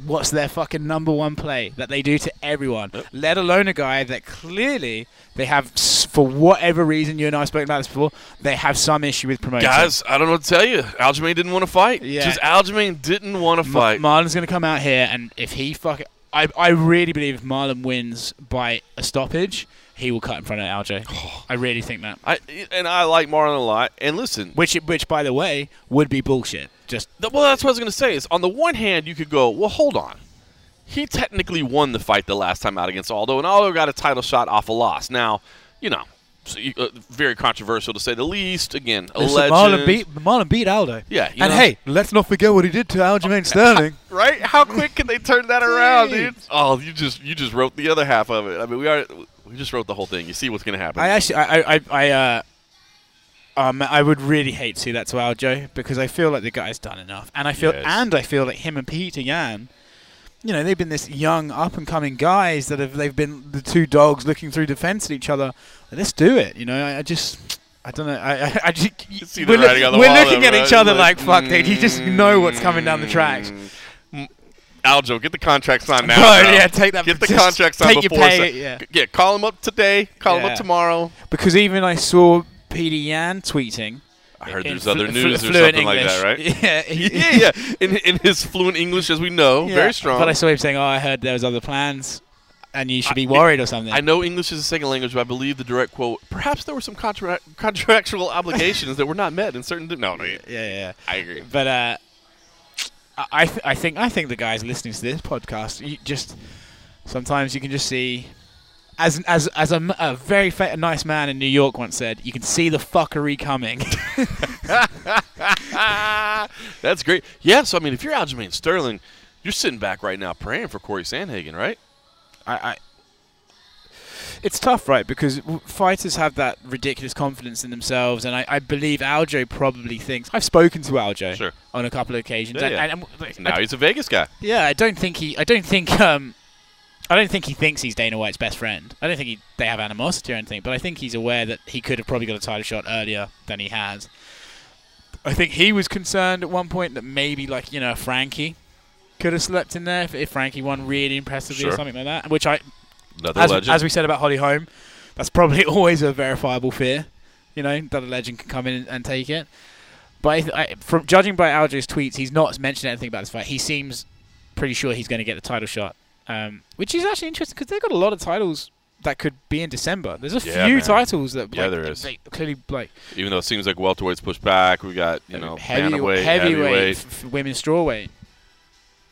what's their fucking number one play that they do to everyone? Let alone a guy that clearly they have, for whatever reason, you and I have spoken about this before, they have some issue with promotion. Guys, I don't know what to tell you. Aljamain didn't want to fight. Yeah. Just Aljamain didn't want to Ma- fight. Marlon's going to come out here, and if he fuck, I I really believe if Marlon wins by a stoppage, he will cut in front of LJ. I really think that. I, and I like Marlon a lot. And listen, Which, which by the way, would be bullshit. Just th- well, that's what I was going to say. Is on the one hand, you could go, well, hold on. He technically won the fight the last time out against Aldo, and Aldo got a title shot off a loss. Now, you know, so you, uh, very controversial to say the least. Again, a Listen, legend. Marlon beat Marlon beat Aldo. Yeah, you and know- hey, let's not forget what he did to Aljamain Sterling. right? How quick can they turn that around, dude? Oh, you just you just wrote the other half of it. I mean, we are we just wrote the whole thing. You see what's going to happen. I actually, I, I, I, uh, um, I would really hate to see that to Aljo because I feel like the guy's done enough, and I feel, Yes. and I feel like him and Peter Yan, you know, they've been this young up and coming guys that have they've been the two dogs looking through the fence at each other. Let's do it, you know. I, I just. I don't know. I, I, I just, we're, look- on the we're wall looking at right? each other Like, like, fuck, dude. You just know what's coming down the tracks. Aljo, get the contract signed now. Bro. yeah, take that- Get the contract signed before. pay, Sa- yeah. yeah. Call him up today. Call him up tomorrow. Because even I saw Peter Yan tweeting. I heard there's other news or something like that, right? Yeah, yeah, yeah. In, in his fluent English, as we know, Yeah, very strong. But I saw him saying, "Oh, I heard there was other plans, and you should be worried or something." I know English is a second language, but I believe the direct quote. Perhaps there were some contra- contractual obligations that were not met in certain. No, no, yeah, Yeah, yeah. I agree. But uh, I, I, th- I think, I think the guys listening to this podcast, you just sometimes you can just see, as as as a, a very fa- a nice man in New York once said, you can see the fuckery coming. That's great. Yeah, so I mean, if you're Aljamain Sterling, you're sitting back right now praying for Cory Sandhagen, right? I, I it's tough, right? Because fighters have that ridiculous confidence in themselves, and I, I believe Aljo probably thinks. I've spoken to Aljo Sure. on a couple of occasions, Yeah, and, yeah. and, Now he's a Vegas guy. yeah, I don't think he. I don't think. Um, I don't think he thinks he's Dana White's best friend. I don't think he, they have animosity or anything, but I think he's aware that he could have probably got a title shot earlier than he has. I think he was concerned at one point that maybe, like you know, Frankie could have slept in there if, if Frankie won really impressively Sure. or something like that. Which I, Another as, legend. as we said about Holly Holm, that's probably always a verifiable fear. You know that a legend can come in and, take it. But I, I, from judging by Aljo's tweets, he's not mentioned anything about this fight. He seems pretty sure he's going to get the title shot, um, which is actually interesting because they've got a lot of titles that could be in December. There's a Yeah, few man. titles that Yeah, like, there is. They clearly like Even though it seems like welterweight's pushed back, we got you know heavy, bantamweight, heavyweight, heavyweight. f- f- women's strawweight.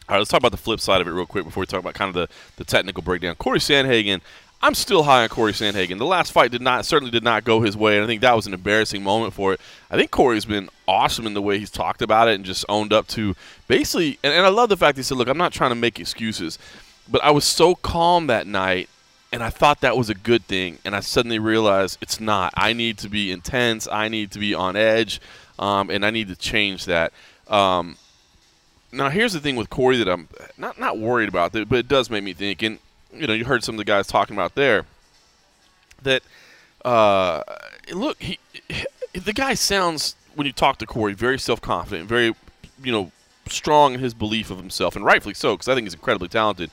All right, let's talk about the flip side of it real quick before we talk about kind of the, the technical breakdown. Cory Sandhagen, I'm still high on Cory Sandhagen. The last fight did not certainly did not go his way, and I think that was an embarrassing moment for it. I think Cory's been awesome in the way he's talked about it and just owned up to basically. And, and I love the fact he said, "Look, I'm not trying to make excuses, but I was so calm that night." And I thought that was a good thing, and I suddenly realized it's not. I need to be intense. I need to be on edge, um, and I need to change that. Um, now, here's the thing with Cory that I'm not not worried about, but it does make me think. And you know, you heard some of the guys talking about there that uh, look, he the guy sounds when you talk to Cory very self confident, very you know strong in his belief of himself, and rightfully so because I think he's incredibly talented.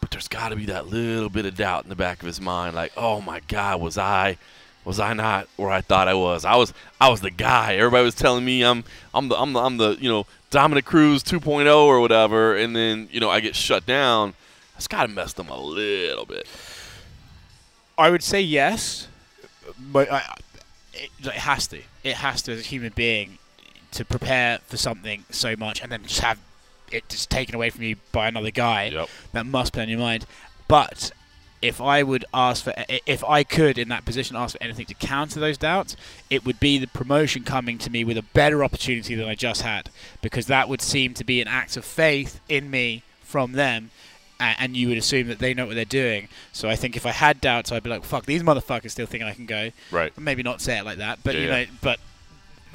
But there's got to be that little bit of doubt in the back of his mind, like, oh my God, was I? Was I not where I thought I was? I was I was the guy. Everybody was telling me I'm I'm the I'm the I'm the you know Dominick Cruz 2.0 or whatever, and then you know I get shut down. That's got to mess them a little bit. I would say yes, but I, it, it has to. It has to as a human being to prepare for something so much and then just have it just taken away from you by another guy. Yep. That must be on your mind. But if I would ask for, if I could in that position ask for anything to counter those doubts, it would be the promotion coming to me with a better opportunity than I just had, because that would seem to be an act of faith in me from them. And you would assume that they know what they're doing. So I think if I had doubts, I'd be like, "Fuck, these motherfuckers still thinking I can go." Right. Maybe not say it like that, but you Yeah. know, but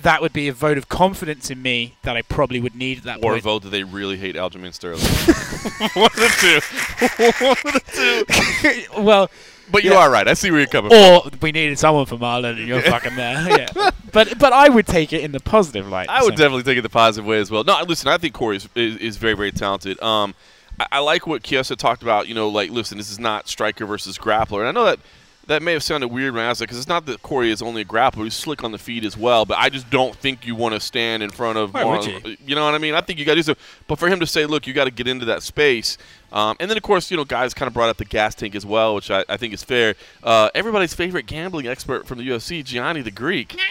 that would be a vote of confidence in me that I probably would need at that Or point. vote that they really hate Aljamain Sterling. One of the two. One of the two. well, But you Yeah. are right. I see where you're coming from. or we needed someone for Marlon, and you're fucking there. Yeah, but but I would take it in the positive light. I would definitely take it the positive way as well. No, listen, I think Cory is, is, is very, very talented. Um, I, I like what Chiesa talked about. You know, like, listen, this is not striker versus grappler. And I know that that may have sounded weird when I asked it because it's not that Cory is only a grappler; he's slick on the feet as well. But I just don't think you want to stand in front of. Why would Marlon- you know what I mean? I think you got to do so. But for him to say, "Look, you got to get into that space," um, and then of course, you know, guys kind of brought up the gas tank as well, which I, I think is fair. Uh, everybody's favorite gambling expert from the UFC, Gianni the Greek.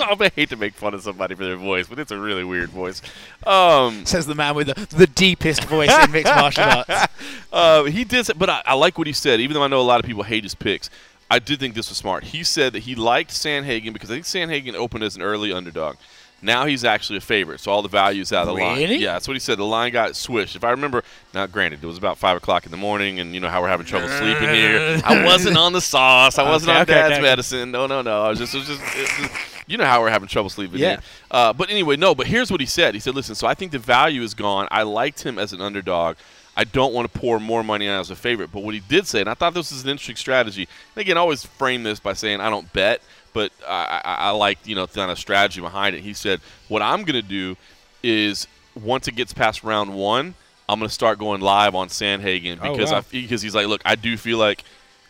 I hate to make fun of somebody for their voice, but it's a really weird voice. Um, Says the man with the, the deepest voice in mixed martial arts. uh, he did, say, but I, I like what he said. Even though I know a lot of people hate his picks, I did think this was smart. He said that he liked Sandhagen because I think Sandhagen opened as an early underdog. Now he's actually a favorite, so all the value's out of the line. Yeah, that's what he said. The line got swished. If I remember, now granted, it was about five o'clock in the morning, and you know how we're having trouble sleeping here. I wasn't on the sauce. I wasn't Okay, on okay, Dad's okay. medicine. No, no, no. I was just, it was just, just you know how we're having trouble sleeping Yeah. here. Uh, but anyway, no. But here's what he said. He said, "Listen, so I think the value is gone. I liked him as an underdog. I don't want to pour more money on as a favorite. But what he did say, and I thought this was an interesting strategy. And again, I always frame this by saying I don't bet, but I, I, I like you know kind of strategy behind it. He said, what I'm going to do is once it gets past round one, I'm going to start going live on Sandhagen Oh, because wow. I because he's like, look, I do feel like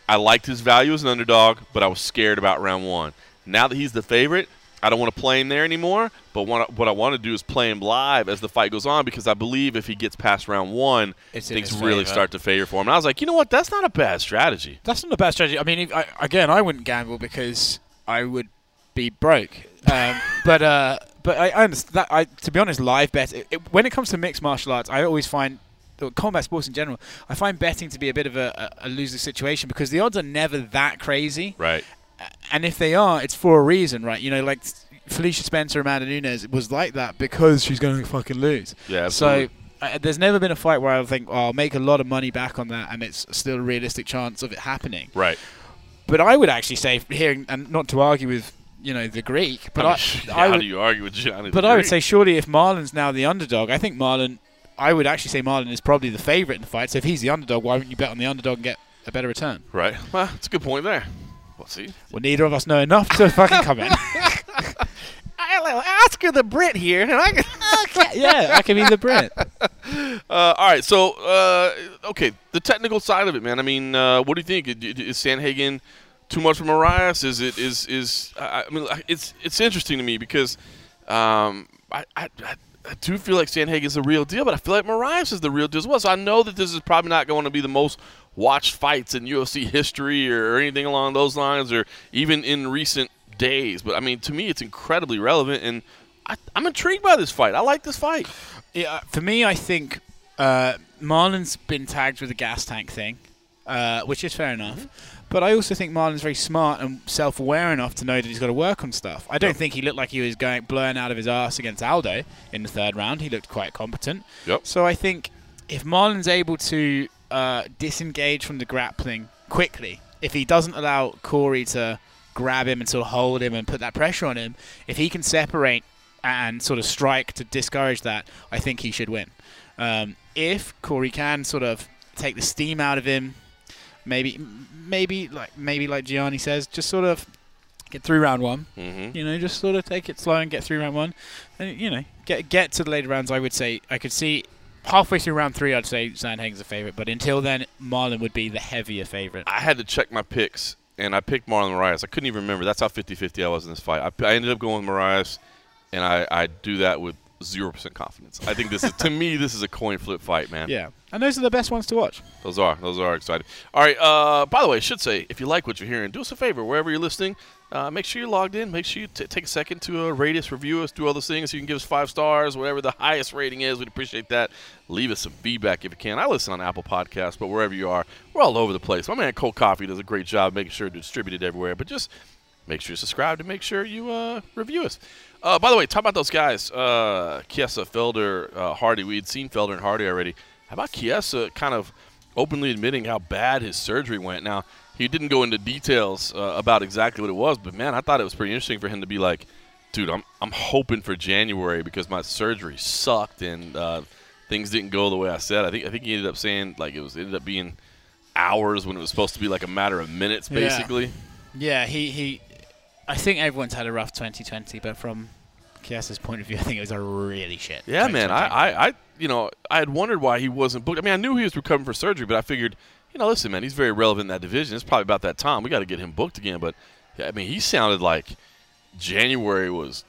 I liked his value as an underdog, but I was scared about round one. Now that he's the favorite, I don't want to play him there anymore. But what I, what I want to do is play him live as the fight goes on because I believe if he gets past round one, It's things really start to favor for him. And I was like, you know what? That's not a bad strategy. That's not a bad strategy. I mean, I, again, I wouldn't gamble because I would be broke. Um, but uh, but I, I understand that. I to be honest, live bet. It, it, when it comes to mixed martial arts, I always find combat sports in general. I find betting to be a bit of a, a, a losing situation because the odds are never that crazy. Right. and if they are, it's for a reason, right? You know, like Felicia Spencer, Amanda Nunes was like that because she's going to fucking lose. Yeah, absolutely. So uh, there's never been a fight where I think, oh, I'll make a lot of money back on that, and it's still a realistic chance of it happening. Right. But I would actually say, hearing and not to argue with you know the Greek, but I I, mean, I how would, do you argue with Johnny? but I would say surely if Marlon's now the underdog, I think Marlon. I would actually say Marlon is probably the favourite in the fight. So if he's the underdog, why wouldn't you bet on the underdog and get a better return? right. Well, it's a good point there. Well, see, Well, neither of us know enough to fucking comment. Oscar the Brit here, and I. yeah, I can be the Brit. Uh, all right, so uh, okay, the technical side of it, man. I mean, uh, what do you think? I- Is Sandhagen too much for Moraes? Is it is is? I I mean, it's it's interesting to me because um, I, I I I do feel like Sandhagen's the real deal, but I feel like Moraes is the real deal as well. So I know that this is probably not going to be the most watched fights in UFC history or, or anything along those lines, or even in recent days. But I mean, to me, it's incredibly relevant, and I, I'm intrigued by this fight. I like this fight. Yeah, for me, I think uh, Marlon's been tagged with the gas tank thing, uh, which is fair enough. But I also think Marlon's very smart and self-aware enough to know that he's got to work on stuff. I don't think he looked like he was going blowing out of his ass against Aldo in the third round. He looked quite competent. Yep. So I think if Marlon's able to uh, disengage from the grappling quickly, if he doesn't allow Cory to grab him and sort of hold him and put that pressure on him, if he can separate and sort of strike to discourage that, I think he should win. Um, if Cory can sort of take the steam out of him, maybe, maybe like maybe like Gianni says, just sort of get through round one. Mm-hmm. You know, just sort of take it slow and get through round one, and you know, get get to the later rounds. I would say I could see halfway through round three. I'd say Sandhagen's a favorite, but until then, Marlon would be the heavier favorite. I had to check my picks, and I picked Marlon Moraes. I couldn't even remember. That's how 50-50 I was in this fight. I, I ended up going with Moraes, and I, I do that with zero percent confidence. I think this is to me this is a coin flip fight, man. Yeah, and those are the best ones to watch. Those are those are exciting. All right. Uh, by the way, I should say if you like what you're hearing, do us a favor wherever you're listening. Uh, make sure you're logged in. Make sure you take a second to uh, rate us, review us, do all those things. You can give us five stars, whatever the highest rating is. We'd appreciate that. Leave us some feedback if you can. I listen on Apple Podcasts, but wherever you are, we're all over the place. My man Cold Coffee does a great job making sure to distribute it everywhere. But just make sure you subscribe to make sure you uh, review us. Uh, by the way, talk about those guys, uh, Chiesa, Felder, uh, Hardy. We had seen Felder and Hardy already. How about Chiesa kind of openly admitting how bad his surgery went? Now, he didn't go into details uh, about exactly what it was, but man, I thought it was pretty interesting for him to be like, dude, I'm, I'm hoping for January because my surgery sucked and uh, things didn't go the way I said. I think I think he ended up saying like it was ended up being hours when it was supposed to be like a matter of minutes, basically. Yeah, he he. I think everyone's had a rough 2020, but from Chiesa's point of view, I think it was a really shit. Yeah, man. I, I, I, you know, I had wondered why he wasn't booked. I mean, I knew he was recovering for surgery, but I figured, you know, listen, man, he's very relevant in that division. It's probably about that time. We got to get him booked again. But yeah, I mean, he sounded like January was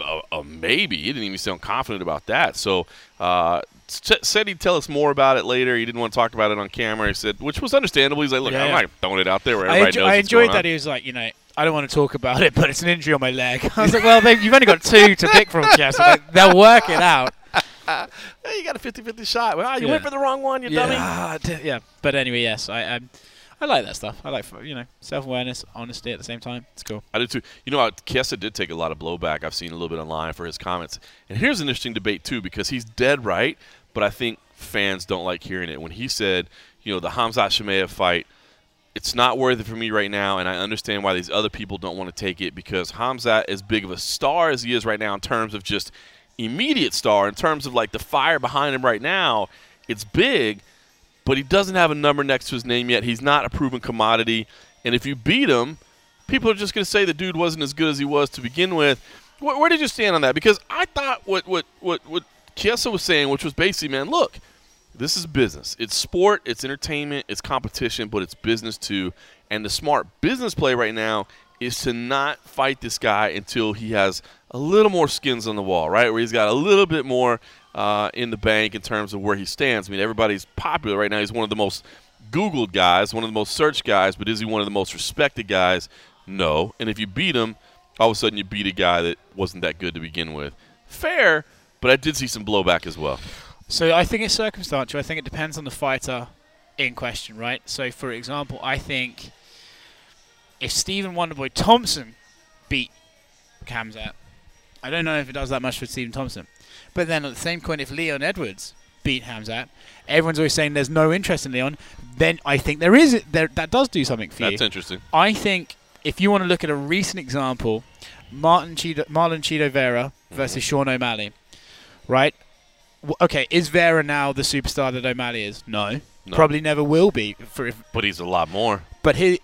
a, a maybe. He didn't even sound confident about that. So, uh, said he'd tell us more about it later. He didn't want to talk about it on camera. He said, which was understandable. He's like, look, Yeah, I'm yeah. not throwing it out there where I, everybody enjo- knows I enjoyed that on. he was like, you know, I don't want to talk about it, but it's an injury on my leg. I was like, well, you've only got two to pick from, Chiesa. Like, they'll work it out. Hey, you got a 50-50 shot. Well, you Yeah. went for the wrong one, you dummy. Yeah, d- yeah. But anyway, yes, I um, I like that stuff. I like you know self awareness, honesty at the same time. It's cool. I do too. You know, Chiesa did take a lot of blowback. I've seen a little bit online for his comments. And here's an interesting debate too, because he's dead right, but I think fans don't like hearing it. When he said, you know, the Hamzat Chimaev fight, it's not worth it for me right now, and I understand why these other people don't want to take it because Hamzat, as big of a star as he is right now in terms of just immediate star, in terms of like the fire behind him right now, it's big, but he doesn't have a number next to his name yet. He's not a proven commodity, and if you beat him, people are just going to say the dude wasn't as good as he was to begin with. Where, where did you stand on that? Because I thought what what what what Chiesa was saying, which was basically, man, look, this is business. It's sport, it's entertainment, it's competition, but it's business too. And the smart business play right now is to not fight this guy until he has a little more skins on the wall, right? Where he's got a little bit more uh, in the bank in terms of where he stands. I mean, everybody's popular right now. He's one of the most Googled guys, one of the most searched guys, but is he one of the most respected guys? No. And if you beat him, all of a sudden you beat a guy that wasn't that good to begin with. Fair, but I did see some blowback as well. So I think it's circumstantial. I think it depends on the fighter in question, right? So for example, I think if Stephen Wonderboy Thompson beat Hamzat, I don't know if it does that much for Stephen Thompson. But then at the same point, if Leon Edwards beat Hamzat, everyone's always saying there's no interest in Leon. Then I think there is there that does do something for you. That's interesting. I think if you want to look at a recent example, Martin Chito, Marlon Chito Vera versus mm-hmm. Sean O'Malley, right? W- okay, is Vera now the superstar that O'Malley is? No, No. probably never will be. For if, But he's a lot more. but he-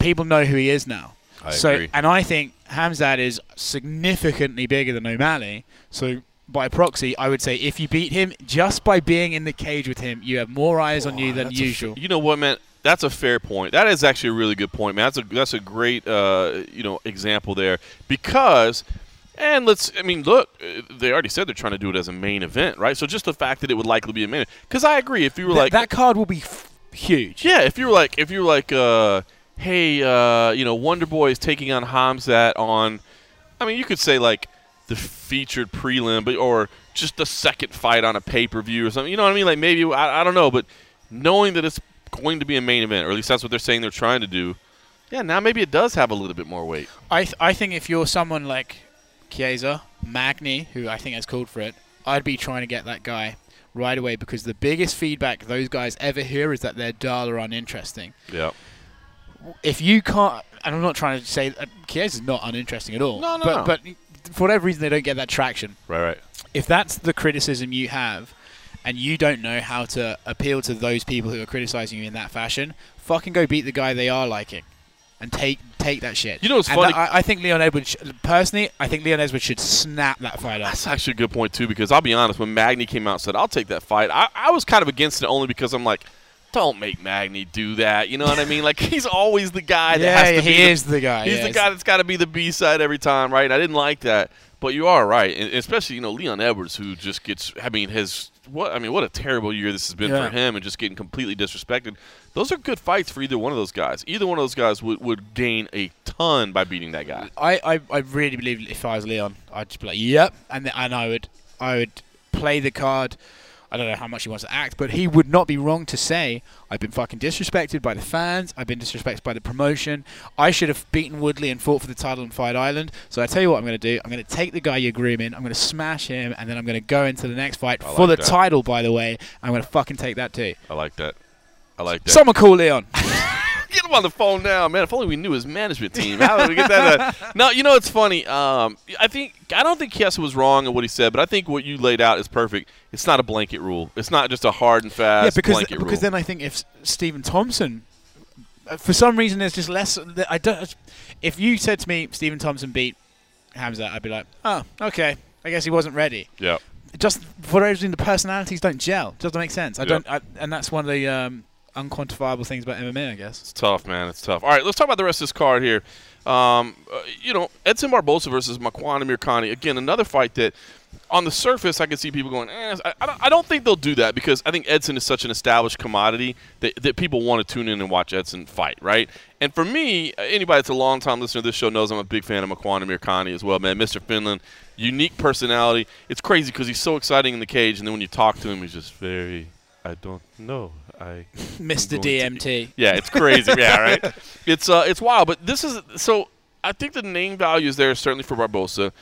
people know who he is now. I so, agree. and I think Hamzat is significantly bigger than O'Malley. So, by proxy, I would say if you beat him just by being in the cage with him, you have more eyes on you than usual. you know what, man? That's a fair point. That is actually a really good point, man. That's a that's a great uh, you know example there because. And let's, I mean, look, uh, they already said they're trying to do it as a main event, right? So just the fact that it would likely be a main Because I agree, if you were Th- like, that card will be f- huge. Yeah, if you were like, if you were like, uh, hey, uh, you know, Wonder Boy is taking on Hamzat on, I mean, you could say like the featured prelim, but or just the second fight on a pay per view or something. You know what I mean? Like maybe I, I don't know, but knowing that it's going to be a main event, or at least that's what they're saying they're trying to do. Yeah, now maybe it does have a little bit more weight. I th- I think if you're someone like Chiesa, Magny, who I think has called for it, I'd be trying to get that guy right away because the biggest feedback those guys ever hear is that they're dull or uninteresting. Yeah. If you can't, and I'm not trying to say uh, is not uninteresting at all. No, no, but, no. But for whatever reason, they don't get that traction. Right, right. If that's the criticism you have, and you don't know how to appeal to those people who are criticizing you in that fashion, fucking go beat the guy they are liking, and take take that shit. You know what's And funny? that- I, I think Leon Edwards, sh- personally, I think Leon Edwards should snap that fight up. That's actually a good point too, because I'll be honest. When Magny came out and said, "I'll take that fight," I, I was kind of against it only because I'm like, "Don't make Magny do that." You know what I mean? Like he's always the guy that yeah, has to he be the- is the guy. He's yeah, the guy that's got to be the B side every time, right? And I didn't like that, but you are right, and especially you know Leon Edwards, who just gets. I mean, his what? I mean, what a terrible year this has been Yeah. for him, and just getting completely disrespected. Those are good fights for either one of those guys. Either one of those guys would, would gain a ton by beating that guy. I, I, I really believe if I was Leon, I'd just be like, "Yep," and and I would I would play the card. I don't know how much he wants to act, but he would not be wrong to say, "I've been fucking disrespected by the fans. I've been disrespected by the promotion. I should have beaten Woodley and fought for the title on Fight Island. So I tell you what, I'm going to do. I'm going to take the guy you're grooming. I'm going to smash him, and then I'm going to go into the next fight I for like the that. title. By the way, I'm going to fucking take that too. I like that. I like that. Someone call Leon. Get him on the phone now, man. If only we knew his management team. How did we get that? uh, no, you know it's funny. Um, I think I don't think Chiesa was wrong in what he said, but I think what you laid out is perfect. It's not a blanket rule. It's not just a hard and fast yeah, because blanket because rule. then I think if Stephen Thompson, uh, for some reason, there's just less. I don't. If you said to me Stephen Thompson beat Hamza, I'd be like, oh, okay. I guess he wasn't ready. yeah, Just for reason, the personalities don't gel. Doesn't make sense. I Yeah. don't. I, and that's one of the um, unquantifiable things about MMA, I guess. it's tough, man. It's tough. All right, let's talk about the rest of this card here. Um, uh, you know, Edson Barbosa versus Makwan Amirkhani. Again, another fight that, on the surface, I can see people going, eh, I, I, don't, think they'll do that because I think Edson is such an established commodity that, that people want to tune in and watch Edson fight, right? And for me, anybody that's a long-time listener to this show knows I'm a big fan of Makwan Amirkhani as well, man. Mr. Finland, unique personality. It's crazy because he's so exciting in the cage, and then when you talk to him, he's just very, I don't know. I Mr. going to- DMT. yeah, it's crazy. yeah, right. It's uh, it's wild. But this is so. I think the name value is there certainly for Barbosa.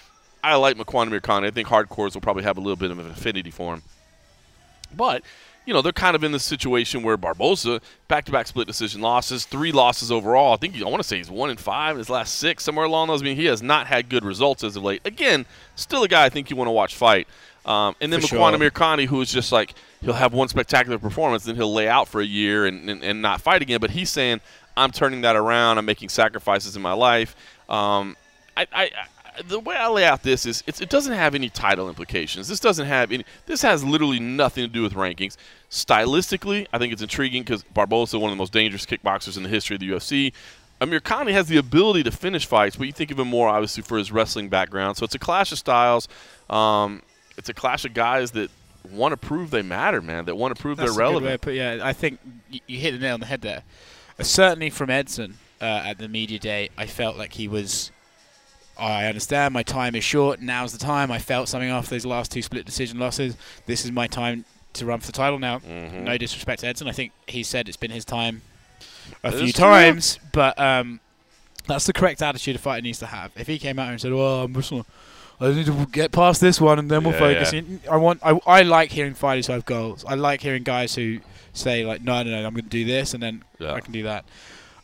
I like Makwan Amirkhani. I think hardcores will probably have a little bit of an affinity for him. But you know they're kind of in this situation where Barbosa back-to-back split decision losses, three losses overall. I think I want to say he's one in five in his last six, somewhere along those. I mean, he has not had good results as of late. Again, still a guy I think you want to watch fight. Um, and then Makwan sure. Amirkhani, who is just like he'll have one spectacular performance, then he'll lay out for a year and, and, and not fight again. But he's saying, I'm turning that around. I'm making sacrifices in my life. Um, I, I, I, the way I lay out this is it's, it doesn't have any title implications. This doesn't have any. This has literally nothing to do with rankings. Stylistically, I think it's intriguing because Barbosa, one of the most dangerous kickboxers in the history of the UFC. Amir Khan has the ability to finish fights, but you think of him more obviously for his wrestling background. So it's a clash of styles. Um, it's a clash of guys that want to prove they matter, man. That want to prove That's they're a good way relevant. put- yeah, I think you hit the nail on the head there. Uh, certainly from Edson uh, at the media day, I felt like he was. I understand my time is short. Now's the time. I felt something after those last two split decision losses. This is my time to run for the title now. Mhm. No disrespect to Edson. I think he said it's been his time a few times, but um, that's the correct attitude a fighter needs to have. If he came out and said, "Well, I'm just, I need to get past this one and then we'll Yeah, focus," yeah. in, I want. I, I like hearing fighters who have goals. I like hearing guys who say like, "No, no, no, I'm going to do this and then Yeah. I can do that."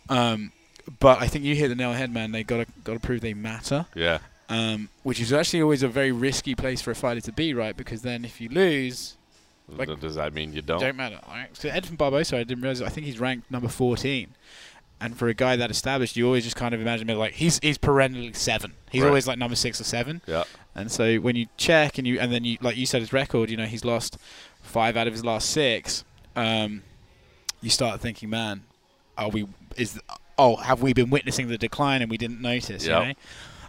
Um, but I think you hit the nail on the head, man. They got to got to prove they matter, Yeah. um, which is actually always a very risky place for a fighter to be, right? Because then if you lose, Like- Does that mean you don't? don't matter. Right? So Edson Barbosa, I didn't realize. I think he's ranked number 14. And for a guy that established, you always just kind of imagine him like he's he's perennially seven. He's Right. always like number six or seven. Yeah. And so when you check and you and then you like you said his record, you know he's lost five out of his last six. Um, you start thinking, man, are we is oh have we been witnessing the decline and we didn't notice? Yep. You know?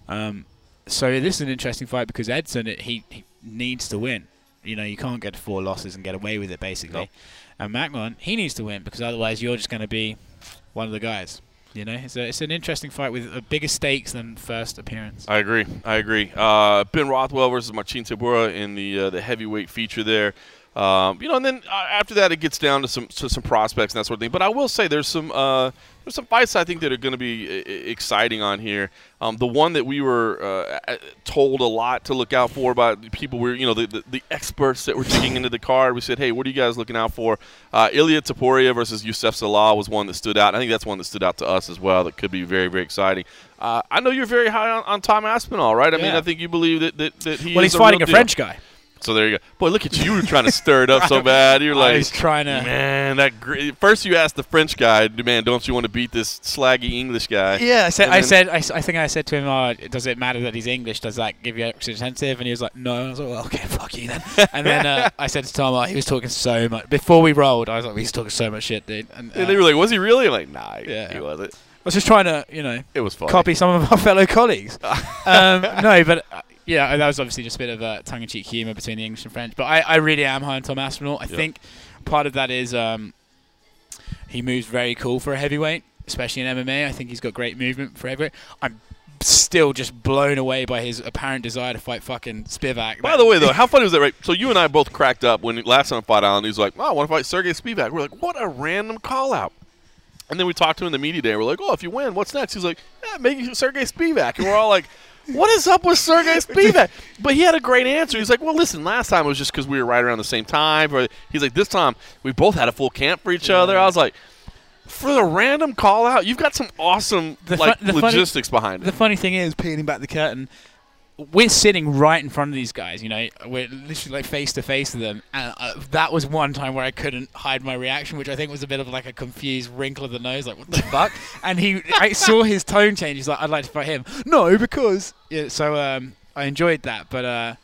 Um, so this is an interesting fight because Edson it, he, he needs to win. You know you can't get four losses and get away with it basically. Nope. And Makwan he needs to win because otherwise you're just going to be one of the guys. You know, it's, a, it's an interesting fight with uh, bigger stakes than first appearance. I agree. I agree. Uh, ben Rothwell versus Marcin Tybura in the uh, the heavyweight feature there. Um, you know, and then uh, after that, it gets down to some to some prospects and that sort of thing. But I will say there's some uh, there's some fights I think that are going to be uh, exciting on here. Um, the one that we were uh, told a lot to look out for by the people were you know the, the, the experts that were digging into the card. We said, hey, what are you guys looking out for? Uh, Ilya Topuria versus Youssef Zalal was one that stood out. I think that's one that stood out to us as well. That could be very very exciting. Uh, I know you're very high on, on Tom Aspinall, right? I mean, I think you believe that that, that he well, he's fighting a deal. French guy. So there you go. Boy, look at you. You were trying to stir it up so bad. You're like, was trying to. man, that gr- first you asked the French guy, man, don't you want to beat this slaggy English guy? Yeah, I said. I said. I, think I said to him, oh, "Does it matter that he's English? Does that give you extra incentive?" And he was like, "No." And I was like, well, "Okay, fuck you then." and then uh, I said to Tom, oh, "He was talking so much before we rolled." I was like, "He's talking so much shit, dude." And, uh, And they were like, was he really? Like, nah, Yeah. he wasn't. I was just trying to, you know, It was funny. copy some of our fellow colleagues. um, no, but uh, yeah, that was obviously just a bit of uh, tongue-in-cheek humour between the English and French. But I, I really am high on Tom Aspinall. I Yeah. think part of that is um, he moves very cool for a heavyweight, especially in MMA. I think he's got great movement for heavyweight. I'm still just blown away by his apparent desire to fight fucking Spivak. By the way, though, how funny was that? Right. So you and I both cracked up when last time on Fight Island. He was like, "Oh, I want to fight Sergey Spivak." We're like, "What a random call out." And then we talked to him in the media day. We're like, "Oh, if you win, what's next?" He's like, "Yeah, maybe Sergey Spivak." And we're all like. What is up with Sergey Spivak? But he had a great answer. He's like, "Well, listen, last time it was just because we were right around the same time." Or he's like, "This time we both had a full camp for each other." I was like, "For the random call out, you've got some awesome The like the funny- logistics behind it." The funny thing is, peeling back the curtain, we're sitting right in front of these guys. You know, we're literally like face to face with them, and uh, that was one time where I couldn't hide my reaction, which I think was a bit of like a confused wrinkle of the nose, like what the fuck. And he, I saw his tone change. He's like, "I'd like to fight him." No, because yeah. So um, I enjoyed that, but uh,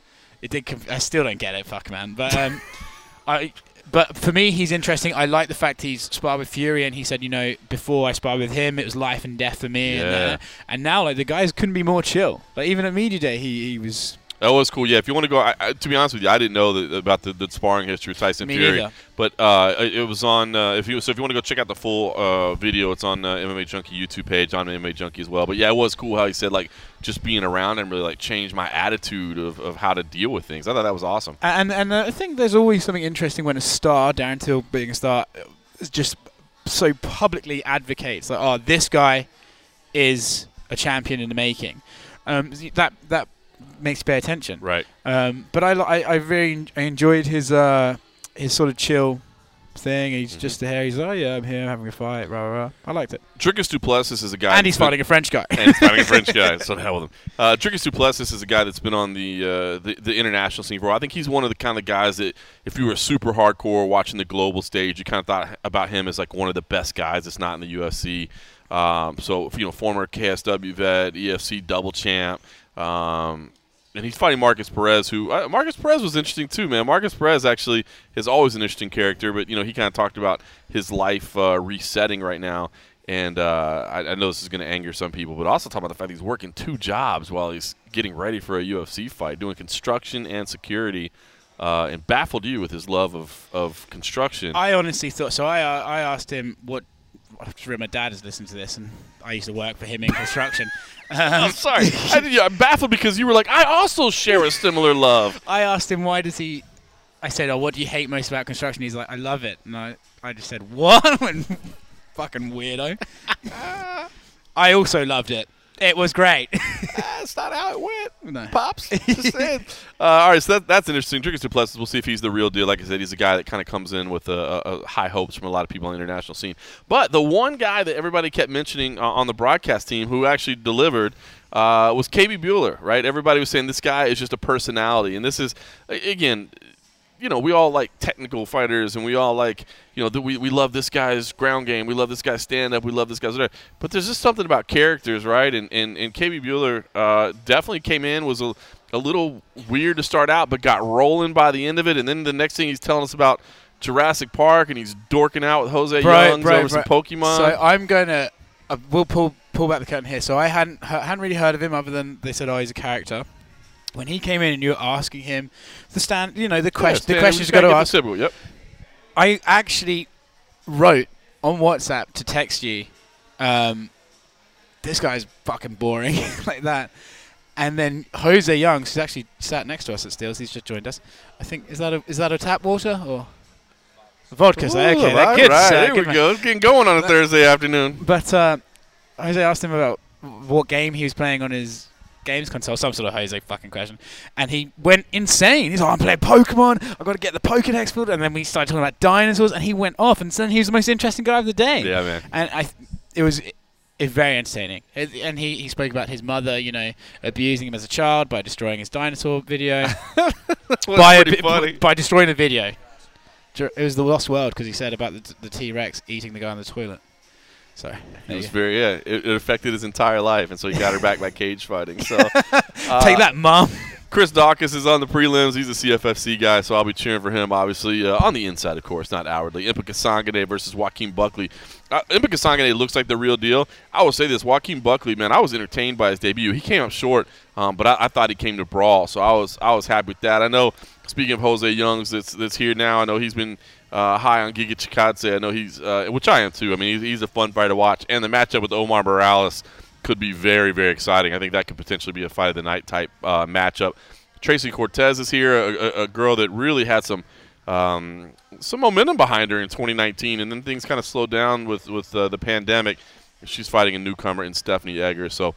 it did. Conf- I still don't get it, fuck man. But um, I. But for me, he's interesting. I like the fact he's sparred with Fury, and he said, you know, before I sparred with him, it was life and death for me. And, uh, and now, like the guys couldn't be more chill. Like even at media day, he, he was. That was cool. Yeah, if you want to go, I, I, to be honest with you, I didn't know that, about the, the sparring history of Tyson Me Fury, neither. but uh, it was on. Uh, if you so, if you want to go check out the full uh, video, it's on uh, MMA Junkie YouTube page on MMA Junkie as well. But yeah, it was cool how he said like just being around and really like changed my attitude of, of how to deal with things. I thought that was awesome. And and uh, I think there's always something interesting when a star, Darren Till being a star, just so publicly advocates like, oh, this guy is a champion in the making. Um, that that makes you pay attention. Right. Um, but I, I, I very en- I enjoyed his uh, his sort of chill thing. He's Mm-hmm. just there. He's like, oh yeah, I'm here having a fight. Rah, rah, rah. I liked it. Dricus Du Plessis is a guy, and he's fighting a French guy. and he's fighting a French guy. So the hell with him. Uh, Dricus Du Plessis is a guy that's been on the, uh, the the international scene for. a while. I think he's one of the kind of guys that, if you were super hardcore watching the global stage, you kind of thought about him as like one of the best guys that's not in the UFC. Um, so you know, former KSW vet, EFC double champ. Um, and he's fighting Markus Perez, who uh, Markus Perez was interesting too, man. Markus Perez actually is always an interesting character, but you know he kind of talked about his life uh, resetting right now, and uh, I, I know this is going to anger some people, but also talk about the fact he's working two jobs while he's getting ready for a UFC fight, doing construction and security, uh, and baffled you with his love of, of construction. I honestly thought so. I uh, I asked him what. I'm sure my dad has listened to this, and I used to work for him in construction. I'm Um, sorry, I, I'm baffled because you were like, I also share a similar love. I asked him why does he. I said, "Oh, what do you hate most about construction?" He's like, "I love it," and I, I just said, "What?" And fucking weirdo. I also loved it. It was great. That's not how it went. no. Pops. Just saying. Uh, all right, so that, that's interesting. Dricus Du Plessis, we'll see if he's the real deal. Like I said, he's a guy that kind of comes in with a, uh, high hopes from a lot of people on the international scene. But the one guy that everybody kept mentioning uh, on the broadcast team who actually delivered uh, was KB Bhullar, right? Everybody was saying this guy is just a personality. And this is, again, you know, we all like technical fighters, and we all like, you know, th- we, we love this guy's ground game, we love this guy's stand up, we love this guy's whatever. But there's just something about characters, right? And and, and KB Bhullar uh, definitely came in was a, a little weird to start out, but got rolling by the end of it. And then the next thing he's telling us about Jurassic Park, and he's dorking out with Jose Youngs over some Pokemon. So I'm gonna. Uh, we'll pull pull back the curtain here. So I hadn't hadn't really heard of him other than they said, "Oh, he's a character." When he came in and you were asking him the stand, you know, the question, the questions you got to ask. Sibyl, Yep. I actually wrote on WhatsApp to text you, um, this guy's fucking boring like that. And then Jose Young, who's actually sat next to us at Steels, he's just joined us. I think is that a, is that a tap water or vodka? So, okay, Ooh, that good. right, sir, there we go. It's getting going on a Thursday afternoon. But uh, Jose asked him about what game he was playing on his games console, some sort of Jose fucking question, and he went insane. He's like, "I'm playing Pokemon. I've got to get the Pokedex filled." And then we started talking about dinosaurs, and he went off. And then he was the most interesting guy of the day. Yeah, man. And I, it was. It, very entertaining, It- and he, he spoke about his mother, you know, abusing him as a child by destroying his dinosaur video, by a funny. by destroying the video. It was the Lost World because he said about the, the T Rex eating the guy on the toilet. So It was very yeah. It, it affected his entire life, and so he got her back by cage fighting. So uh, take that, mom. Chris Dawkins is on the prelims. He's a CFFC guy, so I'll be cheering for him, obviously, uh, on the inside, of course, not outwardly. Impa Kasanganay versus Joaquin Buckley. Uh, Impa Kasanganay looks like the real deal. I will say this Joaquin Buckley, man, I was entertained by his debut. He came up short, um, but I, I thought he came to brawl, so I was I was happy with that. I know, speaking of Jose Youngs that's, that's here now, I know he's been uh, high on Giga Chikadze. I know he's, uh, which I am too. I mean, he's, he's a fun fighter to watch. And the matchup with Omar Morales could be very, very exciting. I think that could potentially be a fight of the night type uh, matchup. Tracy Cortez is here, a, a, girl that really had some um, some momentum behind her in 2019, and then things kind of slowed down with with uh, the pandemic. She's fighting a newcomer in Stephanie Egger, so.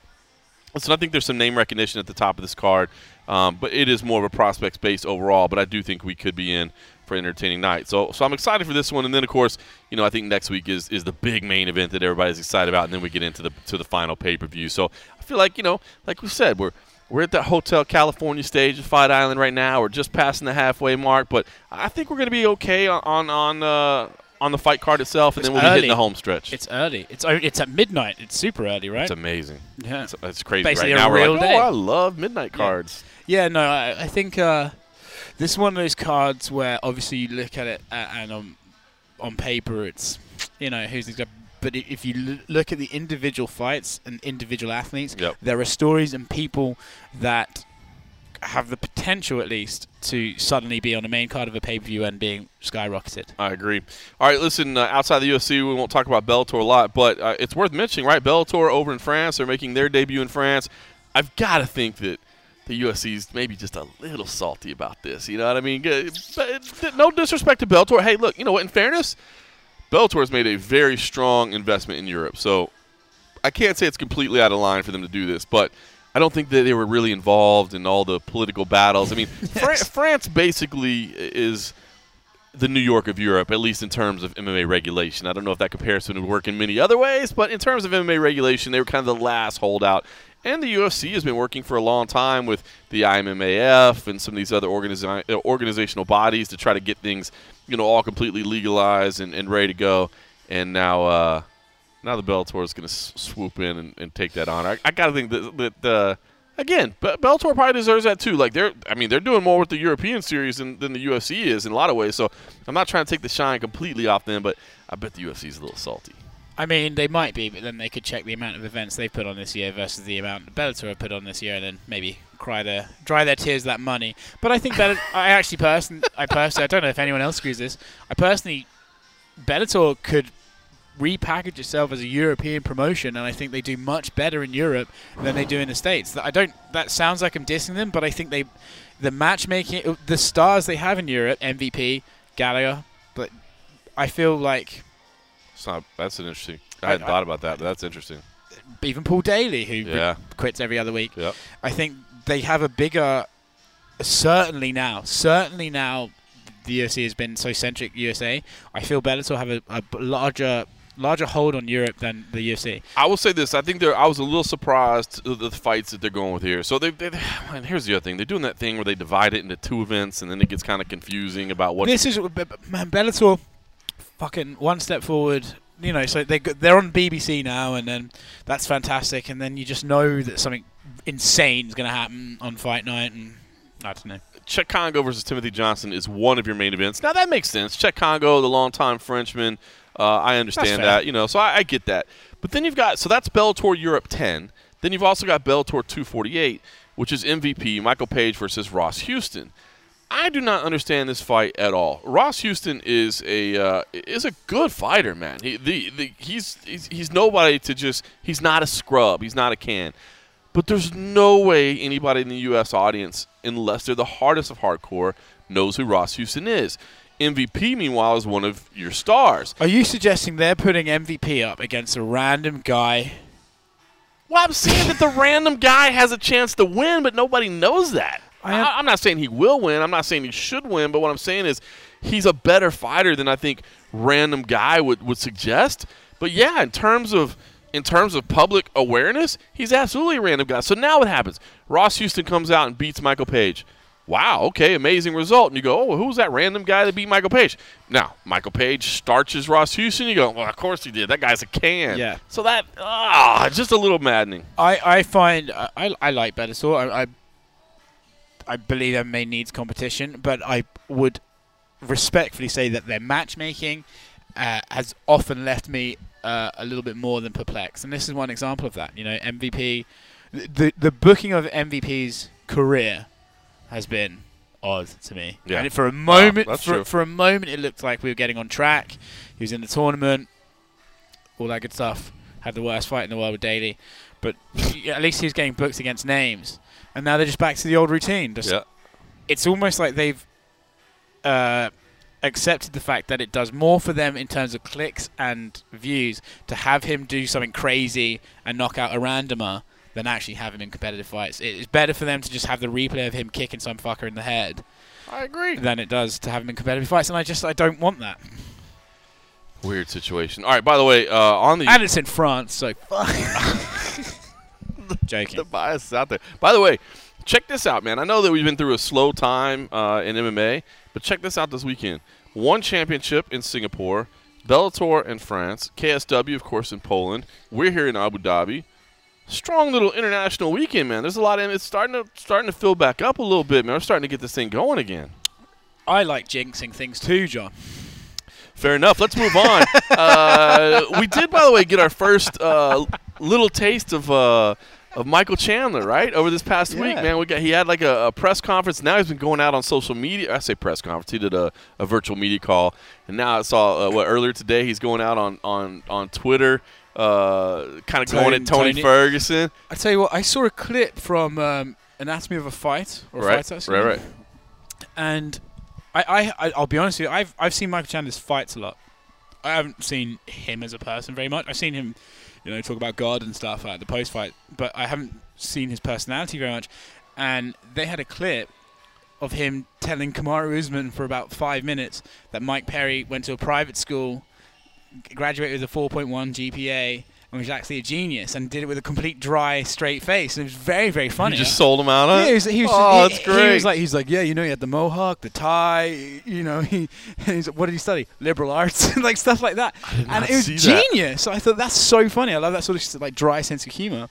Listen, I think there's some name recognition at the top of this card, um, but it is more of a prospects base overall. But I do think we could be in for entertaining night. So, so I'm excited for this one. And then, of course, you know, I think next week is, is the big main event that everybody's excited about, and then we get into the to the final pay per view. So I feel like you know, like we said, we're we're at that Hotel California stage of Fight Island right now. We're just passing the halfway mark, but I think we're going to be okay on on on, uh, on the fight card itself, and It's then we'll be hitting early. the home stretch. It's early. It's it's at midnight. It's super early, right? It's amazing. yeah. It's, it's crazy Basically right now. We're like, day. oh, I love midnight cards. Yeah, no, I, I think uh, this is one of those cards where obviously you look at it uh, and on on paper it's you know who's the guy. But if you look at the individual fights and individual athletes, Yep. there are stories and people that have the potential, at least, to suddenly be on the main card of a pay per view and being skyrocketed. I agree. All right, listen. Uh, outside the UFC, we won't talk about Bellator a lot, but uh, it's worth mentioning, right? Bellator over in France, they're making their debut in France. I've got to think that the UFC is maybe just a little salty about this. You know what I mean? No disrespect to Bellator. Hey, look. You know what? In fairness, Bellator has made a very strong investment in Europe, so I can't say it's completely out of line for them to do this, but. I don't think that they were really involved in all the political battles. I mean, Fran- France basically is the New York of Europe, at least in terms of MMA regulation. I don't know if that comparison would work in many other ways, but in terms of MMA regulation, they were kind of the last holdout. And the UFC has been working for a long time with the IMMAF and some of these other organiza- uh, organizational bodies to try to get things, you know, all completely legalized and, and ready to go. And now, uh, now the Bellator is going to swoop in and, and take that on. I, I got to think that, that uh, again, Be- Bellator probably deserves that too. Like they're, I mean, they're doing more with the European series than, than the UFC is in a lot of ways. So I'm not trying to take the shine completely off them, but I bet the UFC is a little salty. I mean, they might be, but then they could check the amount of events they've put on this year versus the amount Bellator have put on this year, and then maybe cry their dry their tears that money. But I think Bellator, I actually person, I personally, I don't know if anyone else agrees this. I personally, Bellator could repackage itself as a European promotion, and I think they do much better in Europe than they do in the states. I don't. That sounds like I'm dissing them, but I think they, the matchmaking, the stars they have in Europe, MVP, Gallagher, but I feel like It's not, that's an interesting. I hadn't I- thought about that, but that's interesting. even Paul Daly, who Yeah. quits every other week. Yep. I think they have a bigger, certainly now, certainly now, the UFC has been so centric USA. I feel Bellator have a larger, larger hold on Europe than the UFC. I will say this: I think they're. I was a little surprised at the fights that they're going with here. So they, they and here's the other thing: they're doing that thing where they divide it into two events, and then it gets kind of confusing about what. This is man, Bellator, fucking one step forward. You know, so they they're on BBC now, and then that's fantastic. And then you just know that something insane is going to happen on fight night, and I don't know. Cheick Kongo versus Timothy Johnson is one of your main events. Now that makes sense. Cheick Kongo, the longtime Frenchman, uh, I understand that. You know, so I, I get that. But then you've got so that's Bellator Europe 10. Then you've also got Bellator 248, which is MVP Michael Page versus Ross Houston. I do not understand this fight at all. Ross Houston is a uh, is a good fighter, man. He the, the he's, he's he's nobody to just he's not a scrub. He's not a can. But there's no way anybody in the U.S. audience, unless they're the hardest of hardcore, knows who Ross Houston is. MVP, meanwhile, is one of your stars. Are you suggesting they're putting MVP up against a random guy? Well, I'm saying that the random guy has a chance to win, but nobody knows that. I am- I, I'm not saying he will win. I'm not saying he should win, but what I'm saying is he's a better fighter than I think random guy would, would suggest. But yeah, in terms of in terms of public awareness, he's absolutely a random guy. So now what happens? Ross Houston comes out and beats Michael Page. Wow, okay, amazing result. And you go, oh, who's that random guy that beat Michael Page? Now, Michael Page starches Ross Houston. You go, well, of course he did. That guy's a can. Yeah. So that, ah, just a little maddening. I, I find I, I, I like Bellator. I, I I believe MMA needs competition, but I would respectfully say that their matchmaking uh, has often left me uh, a little bit more than perplexed. And this is one example of that. You know, MVP, the the booking of MVP's career has been odd to me. Yeah. And for a moment, that's for, for a moment, it looked like we were getting on track. He was in the tournament, all that good stuff. Had the worst fight in the world with Daly, but at least he was getting booked against names. And now they're just back to the old routine. Just, Yeah. It's almost like they've uh, accepted the fact that it does more for them in terms of clicks and views to have him do something crazy and knock out a randomer than actually have him in competitive fights. It's better for them to just have the replay of him kicking some fucker in the head I agree. than it does to have him in competitive fights. And I just I don't want that. Weird situation. All right, by the way, uh, on the And it's in France, so joking. the bias is out there. By the way, check this out, man. I know that we've been through a slow time uh, in MMA, but check this out this weekend. One championship in Singapore, Bellator in France, KSW, of course, in Poland. We're here in Abu Dhabi. Strong little international weekend, man. There's a lot of it's starting to starting to fill back up a little bit, man. We're starting to get this thing going again. I like jinxing things too, John. Fair enough. Let's move on. uh, we did, by the way, get our first uh, little taste of uh, of Michael Chandler, right? Over this past week, man. We got he had like a, a press conference. Now he's been going out on social media. I say press conference. He did a, a virtual media call, and now I saw uh, what earlier today he's going out on on on Twitter, uh, kind of going at Tony, Tony- Ferguson. I tell you what, I saw a clip from um, Anatomy of a Fight or Right, right, right. And I, I, I'll be honest with you, I've, I've seen Michael Chandler's fights a lot. I haven't seen him as a person very much. I've seen him, you know, talk about God and stuff at the post fight, but I haven't seen his personality very much. And they had a clip of him telling Kamaru Usman for about five minutes that Mike Perry went to a private school, graduated with a 4.1 GPA, and was actually a genius, and did it with a complete dry, straight face. And it was very, very funny. You just sold him out, huh? Yeah, he was, he was oh, he, that's He was like, he's like, yeah, you know, he had the mohawk, the tie, you know, he, he's like, what did he study? Liberal arts, like stuff like that. And it was see that. genius. I thought that's so funny. I love that sort of like dry sense of humor.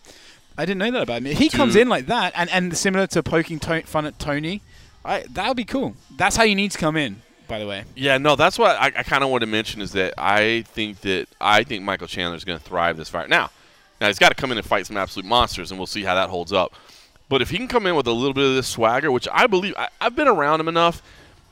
I didn't know that about him. If he comes in like that, and, and similar to poking to- fun at Tony, I, that would be cool. That's how you need to come in, by the way. Yeah, no, that's what I, I kind of want to mention is that I think that I think Michael Chandler is going to thrive this fight. Now, now he's got to come in and fight some absolute monsters, and we'll see how that holds up. But if he can come in with a little bit of this swagger, which I believe I, I've been around him enough,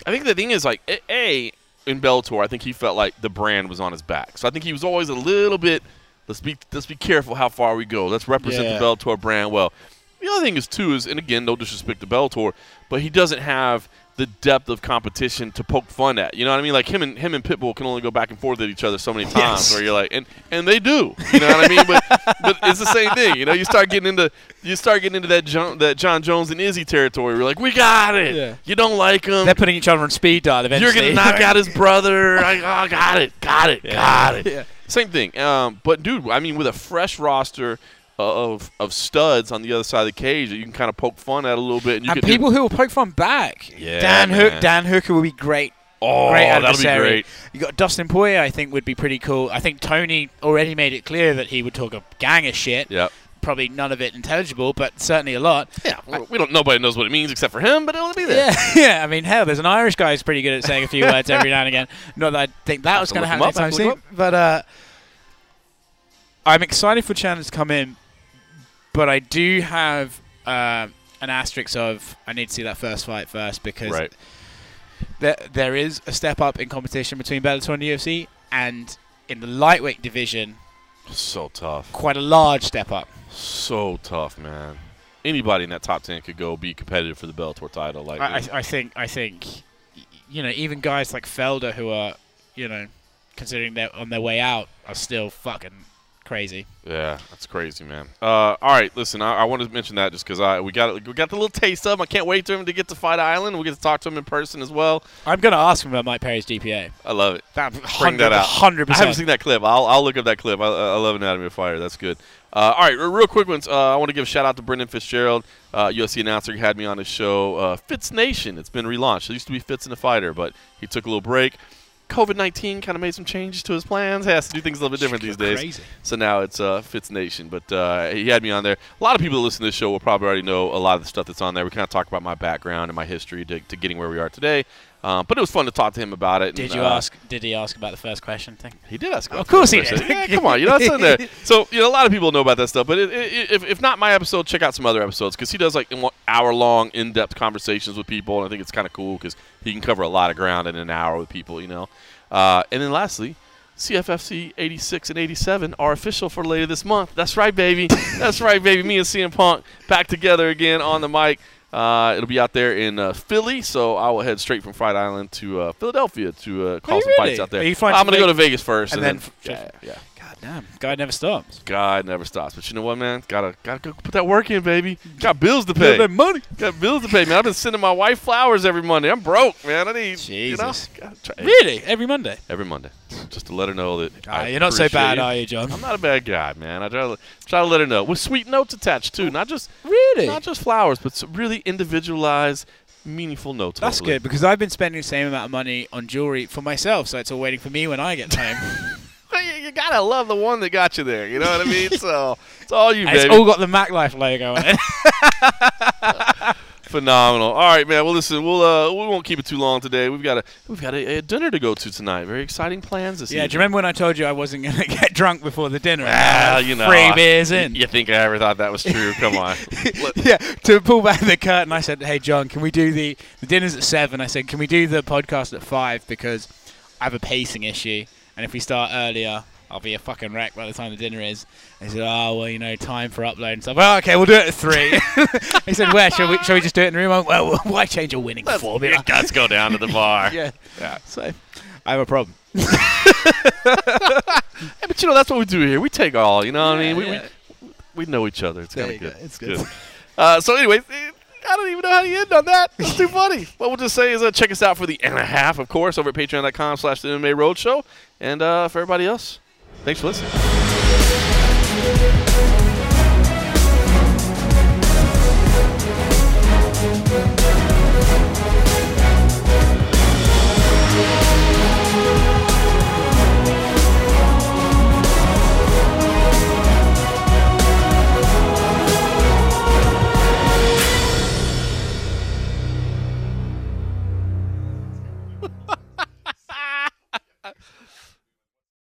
I think the thing is like a, a in Bellator, I think he felt like the brand was on his back. So I think he was always a little bit. Let's be let's be careful how far we go. Let's represent Yeah. the Bellator brand well. The other thing is too is, and again, no disrespect to Bellator, but he doesn't have the depth of competition to poke fun at. You know what I mean? Like him and him and Pitbull can only go back and forth at each other so many times, Yes. where you're like, and and they do. You know what I mean? But but it's the same thing. You know, you start getting into you start getting into that John, that Jon Jones and Izzy territory. We're like, we got it. Yeah. You don't like him. They're putting each other on speed dial eventually. You're gonna knock out his brother. I oh, got it, got it, got it. Yeah. Same thing. Um, but dude, I mean, with a fresh roster of of studs on the other side of the cage that you can kind of poke fun at a little bit, and you and people who will poke fun back. Yeah, Dan Hook. Dan Hooker will be great. oh, great that'll be adversary. great. You got Dustin Poirier, I think, would be pretty cool. I think Tony already made it clear that he would talk a gang of shit. Yep. Probably none of it intelligible, but certainly a lot. Yeah, we don't. Nobody knows what it means except for him, but it'll be there. Yeah, yeah. I mean, hell, there's an Irish guy who's pretty good at saying a few words every now and again. Not that I think that was going to happen anytime have to look soon. But uh, I'm excited for Chandler to come in, but I do have uh, an asterisk of I need to see that first fight first because Right. there there is a step up in competition between Bellator and the UFC, and in the lightweight division, So tough. quite a large step up. So tough, man. Anybody in that top ten could go be competitive for the Bellator title. Like, I, I, I think I think you know even guys like Felder who are you know considering they're on their way out are still fucking crazy. yeah, that's crazy, man. Uh, all right, listen, I, I wanted to mention that just because I we got we got the little taste of him. I can't wait to him to get to Fight Island. We get to talk to him in person as well. I'm gonna ask him about Mike Perry's GPA. I love it. That Bring that out. Hundred percent. I haven't seen that clip. I'll, I'll look up that clip. I, I love Anatomy of Fight. That's good. Uh, all right, real quick ones. Uh, I want to give a shout out to Brendan Fitzgerald, uh, UFC announcer. He had me on his show, uh, Fitz Nation. It's been relaunched. It used to be Fitz and the Fighter, but he took a little break. COVID 19 kind of made some changes to his plans. He has to do things a little bit different these days. Crazy. So now it's uh, Fitz Nation. But uh, he had me on there. A lot of people that listen to this show will probably already know a lot of the stuff that's on there. We kind of talk about my background and my history to, to getting where we are today. Um, but it was fun to talk to him about it. Did and, you uh, ask? Did he ask about the first question thing? he did ask. Of course he did. Yeah, come on, you know it's in there. So you know, a lot of people know about that stuff. But it, it, if, if not my episode, check out some other episodes because he does like hour long, in depth conversations with people, and I think it's kind of cool because he can cover a lot of ground in an hour with people. You know, uh, and then lastly. CFFC 86 and 87 are official for later this month. That's right, baby. That's right, baby. Me and CM Punk back together again on the mic. Uh, it'll be out there in uh, Philly, so I will head straight from Fight Island to uh, Philadelphia to uh, call some really? fights out there. Are you flying I'm going to go to Vegas first, And and, then then, yeah, yeah. God damn, guy never stops. God never stops. But you know what, man? Gotta gotta go put that work in, baby. Got bills to pay. Got money. Got bills to pay, man. I've been sending my wife flowers every Monday. I'm broke, man. I need Jesus. You know, Really? Every Monday? every Monday, just to let her know that. Ah, I you're not so bad, you. are you, John? I'm not a bad guy, man. I try to try to let her know with sweet notes attached too, not just Really? not just flowers, but really individualized, meaningful notes. That's good because I've been spending the same amount of money on jewelry for myself, so it's all waiting for me when I get home. You, you gotta love the one that got you there. You know what I mean? so it's all you, And it's all got the Mac Life logo on it. Phenomenal. All right, man. Well, listen, we'll uh, we won't keep it too long today. We've got a we've got a, a dinner to go to tonight. Very exciting plans this yeah, evening. do you remember when I told you I wasn't going to get drunk before the dinner? Well, you know, Three beers in. You think I ever thought that was true? Come on. Yeah, to pull back the curtain, I said, "Hey, John, can we do the the dinner's at seven? I said, "Can we do the podcast at five because I have a pacing issue, and if we start earlier, I'll be a fucking wreck by the time the dinner is." He said, "Oh, well, you know, time for upload and stuff." Well, okay, we'll do it at three. he said, "Where shall we? Shall we just do it in the room?" Went, well, why change a winning Your formula? guts go down to the bar. yeah, Yeah. So, I have a problem. Hey, but you know that's what we do here. We take all. You know what I mean? We, Yeah, we we know each other. It's kind of good. go. It's good. Uh, so, anyways, eh, I don't even know how to end on that. That's too funny. what we'll just say is uh, check us out for the and a half, of course, over at patreon.com slash the MMA Roadshow. And uh, for everybody else, thanks for listening. Thank you. I,